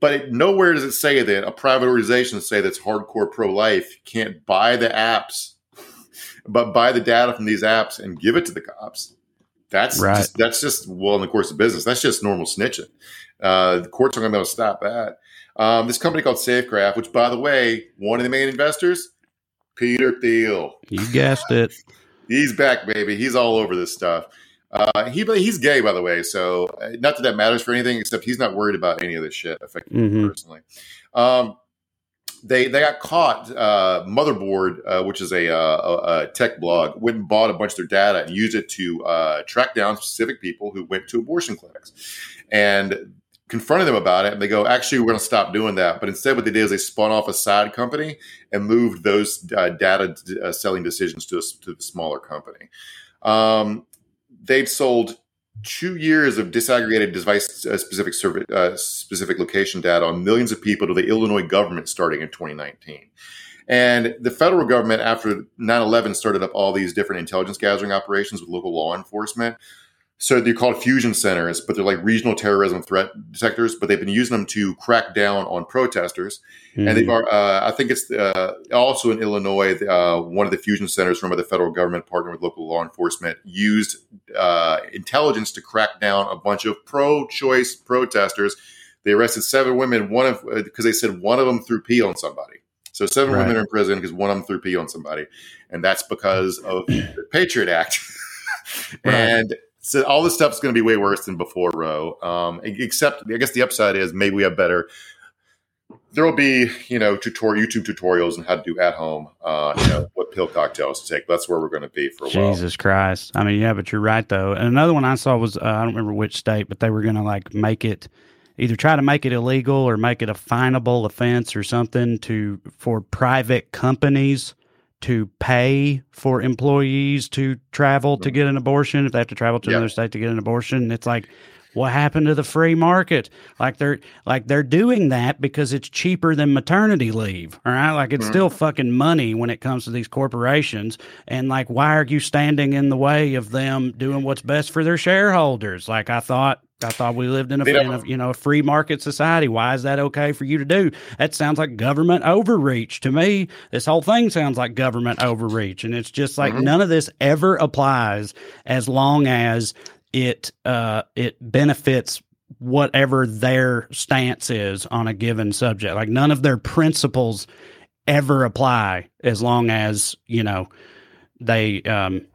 but it, nowhere does it say that a private organization say that's hardcore pro life can't buy the apps, <laughs> but buy the data from these apps and give it to the cops. That's Right. just, that's just well in the course of business. That's just normal snitching. Uh, the courts aren't going to be able to stop that. Um, this company called SafeGraph, which by the way, one of the main investors, Peter Thiel. You guessed it. He's back, baby. He's all over this stuff. Uh, he he's gay, by the way. So uh, not that that matters for anything, except he's not worried about any of this shit affecting him Mhm. personally. Um, they they got caught. Uh, Motherboard, uh, which is a, uh, a, a tech blog, went and bought a bunch of their data and used it to uh, track down specific people who went to abortion clinics, and confronted them about it. And they go, "Actually, we're going to stop doing that." But instead, what they did is they spun off a side company and moved those uh, data uh, selling decisions to a, to the smaller company. Um, they've sold two years of disaggregated device uh, specific uh, specific location data on millions of people to the Illinois government starting in 2019. And the federal government, after 9 11, started up all these different intelligence gathering operations with local law enforcement. So they're called fusion centers, but they're like regional terrorism threat detectors. But they've been using them to crack down on protesters. And they've, Mhm. uh, I think it's uh, also in Illinois, uh, one of the fusion centers run by the federal government, partnered with local law enforcement, used uh, intelligence to crack down a bunch of pro-choice protesters. They arrested seven women, one of because they said one of them threw pee on somebody. So seven Right. women are in prison because one of them threw pee on somebody, and that's because of the Patriot Act. <laughs> Right. And so all this stuff is going to be way worse than before, Roe. Um, except, I guess the upside is maybe we have better. There will be, you know, tutorial YouTube tutorials on how to do at home, uh, you know, what pill cocktails to take. That's where we're going to be for a while. Jesus Christ. I mean, yeah, but you're right though. And another one I saw was uh, I don't remember which state, but they were going to like make it either try to make it illegal or make it a finable offense or something to for private companies to pay for employees to travel to get an abortion if they have to travel to Yeah. another state to get an abortion. It's like what happened to the free market? Like they're like they're doing that because it's cheaper than maternity leave. All right. Like it's Mhm. still fucking money when it comes to these corporations. And like why are you standing in the way of them doing what's best for their shareholders? Like I thought I thought we lived in a, in a you know a free market society. Why is that okay for you to do? That sounds like government overreach to me. This whole thing sounds like government overreach, and it's just like Mhm. none of this ever applies as long as it uh, it benefits whatever their stance is on a given subject. Like none of their principles ever apply as long as you know they um,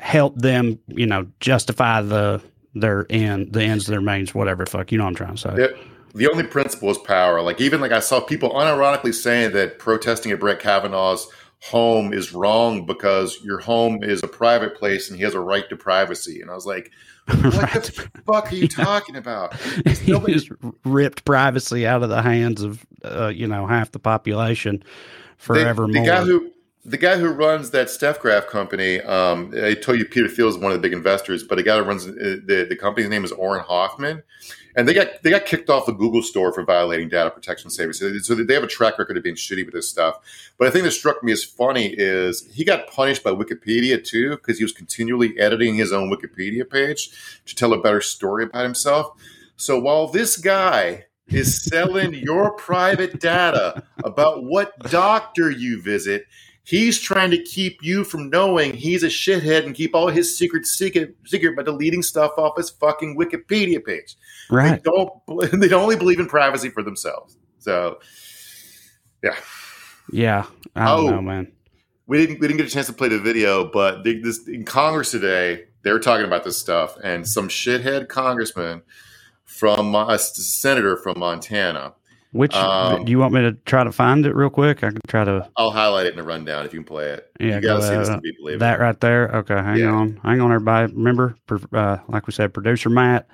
help them you know justify the their end the ends of their means whatever the fuck you know what I'm trying to say. The, the only principle is power. Like even like I saw people unironically saying that protesting at Brett Kavanaugh's home is wrong because your home is a private place and he has a right to privacy. And I was like, <laughs> what the fuck are you talking about? <laughs> he just ripped privacy out of the hands of uh, you know half the population The- forevermore. The, guy who the guy who runs that SafeGraph company, um, I told you Peter Thiel is one of the big investors, but the guy who runs uh, the, the company's name is Auren Hoffman, and they got they got kicked off the Google store for violating data protection services. So they have a track record of being shitty with this stuff. But I think that struck me as funny is he got punished by Wikipedia too because he was continually editing his own Wikipedia page to tell a better story about himself. So while this guy is selling your private data about what doctor you visit He's trying to keep you from knowing he's a shithead and keep all his secrets secret, secret by deleting stuff off his fucking Wikipedia page. Right. They don't. <laughs> They only believe in privacy for themselves. So, yeah. Yeah. I don't oh, know, man. We didn't. We didn't get a chance to play the video, but they, this in Congress today, they were talking about this stuff, and some shithead congressman from uh, a senator from Montana which um, do you want me to try to find it real quick? I can try to. I'll highlight it in the rundown if you can play it. Yeah, you gotta see this to be believable. That right there. Okay, hang yeah. on, hang on, everybody. Remember, uh, like we said, producer Matt,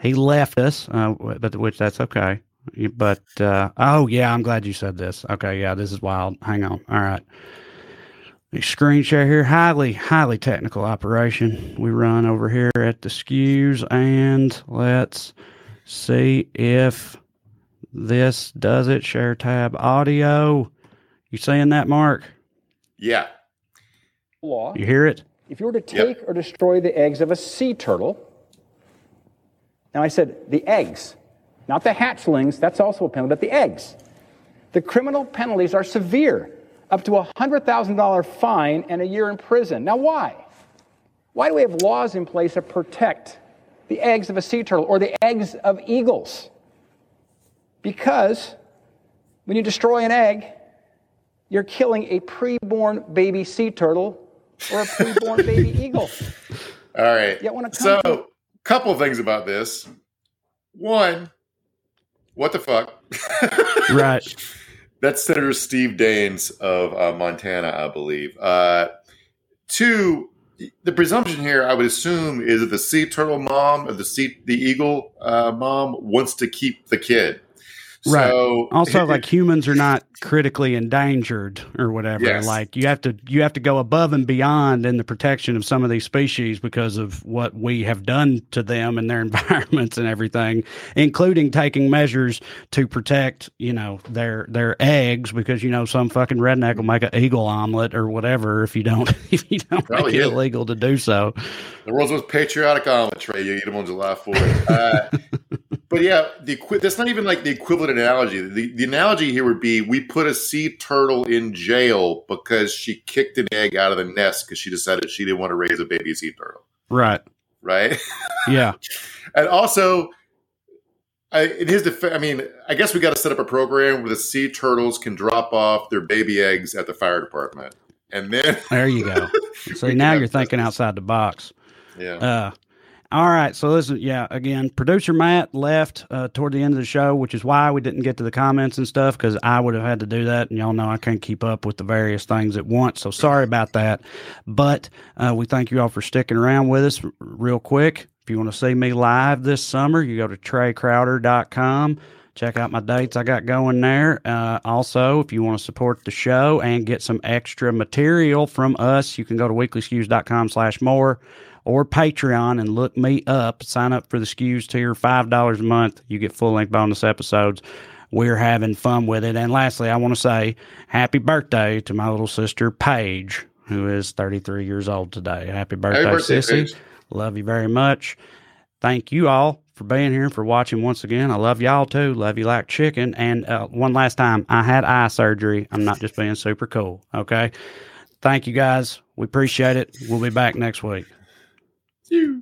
he left us, uh, but which that's okay. But uh, oh yeah, I'm glad you said this. Okay, yeah, this is wild. Hang on. All right. Screen share here, highly, highly technical operation we run over here at the Skews, and let's see if this does it. Share tab audio. You saying that, Mark? Yeah. Law. You hear it? If you were to take yep. or destroy the eggs of a sea turtle, now I said the eggs, not the hatchlings, that's also a penalty, but the eggs. The criminal penalties are severe, up to a $100,000 fine and a year in prison. Now, why? Why do we have laws in place that protect the eggs of a sea turtle or the eggs of eagles? Because when you destroy an egg, you're killing a preborn baby sea turtle or a preborn <laughs> baby eagle. All right. so, a couple things about this. One, what the fuck? <laughs> right. That's Senator Steve Daines of uh, Montana, I believe. Uh, two, the presumption here, I would assume, is that the sea turtle mom or the sea the eagle uh, mom wants to keep the kid. Right. So, also, like humans are not critically endangered or whatever. Yes. Like you have to you have to go above and beyond in the protection of some of these species because of what we have done to them and their <laughs> environments and everything, including taking measures to protect you know their their eggs because you know some fucking redneck will make an eagle omelet or whatever if you don't <laughs> if you don't Probably make it illegal to do so. The world's most patriotic omelet, Trae. You eat them on July Fourth. <laughs> Uh, but yeah, the that's not even like the equivalent analogy. The, the analogy here would be we put a sea turtle in jail because she kicked an egg out of the nest because she decided she didn't want to raise a baby sea turtle. Right. Right. Yeah. <laughs> and also, I, in his defense, I mean, I guess we got to set up a program where the sea turtles can drop off their baby eggs at the fire department, and then there you go. <laughs> So now you're thinking outside the box. Yeah. Uh, all right. So listen, yeah, again, producer Matt left uh, toward the end of the show, which is why we didn't get to the comments and stuff because I would have had to do that. And y'all know I can't keep up with the various things at once. So sorry about that. But uh, we thank you all for sticking around with us real quick. If you want to see me live this summer, you go to traecrowder.com. Check out my dates I got going there. Uh, also, if you want to support the show and get some extra material from us, you can go to weeklyskews.com slash more or Patreon and look me up. Sign up for the Skews tier, $5 a month. You get full length bonus episodes. We're having fun with it. And lastly, I want to say happy birthday to my little sister, Paige, who is 33 years old today. Happy birthday, happy birthday Sissy. Paige. Love you very much. Thank you all for being here, and for watching once again. I love y'all too. Love you like chicken. And uh, one last time, I had eye surgery. I'm not just being super cool. Okay. Thank you guys. We appreciate it. We'll be back next week you.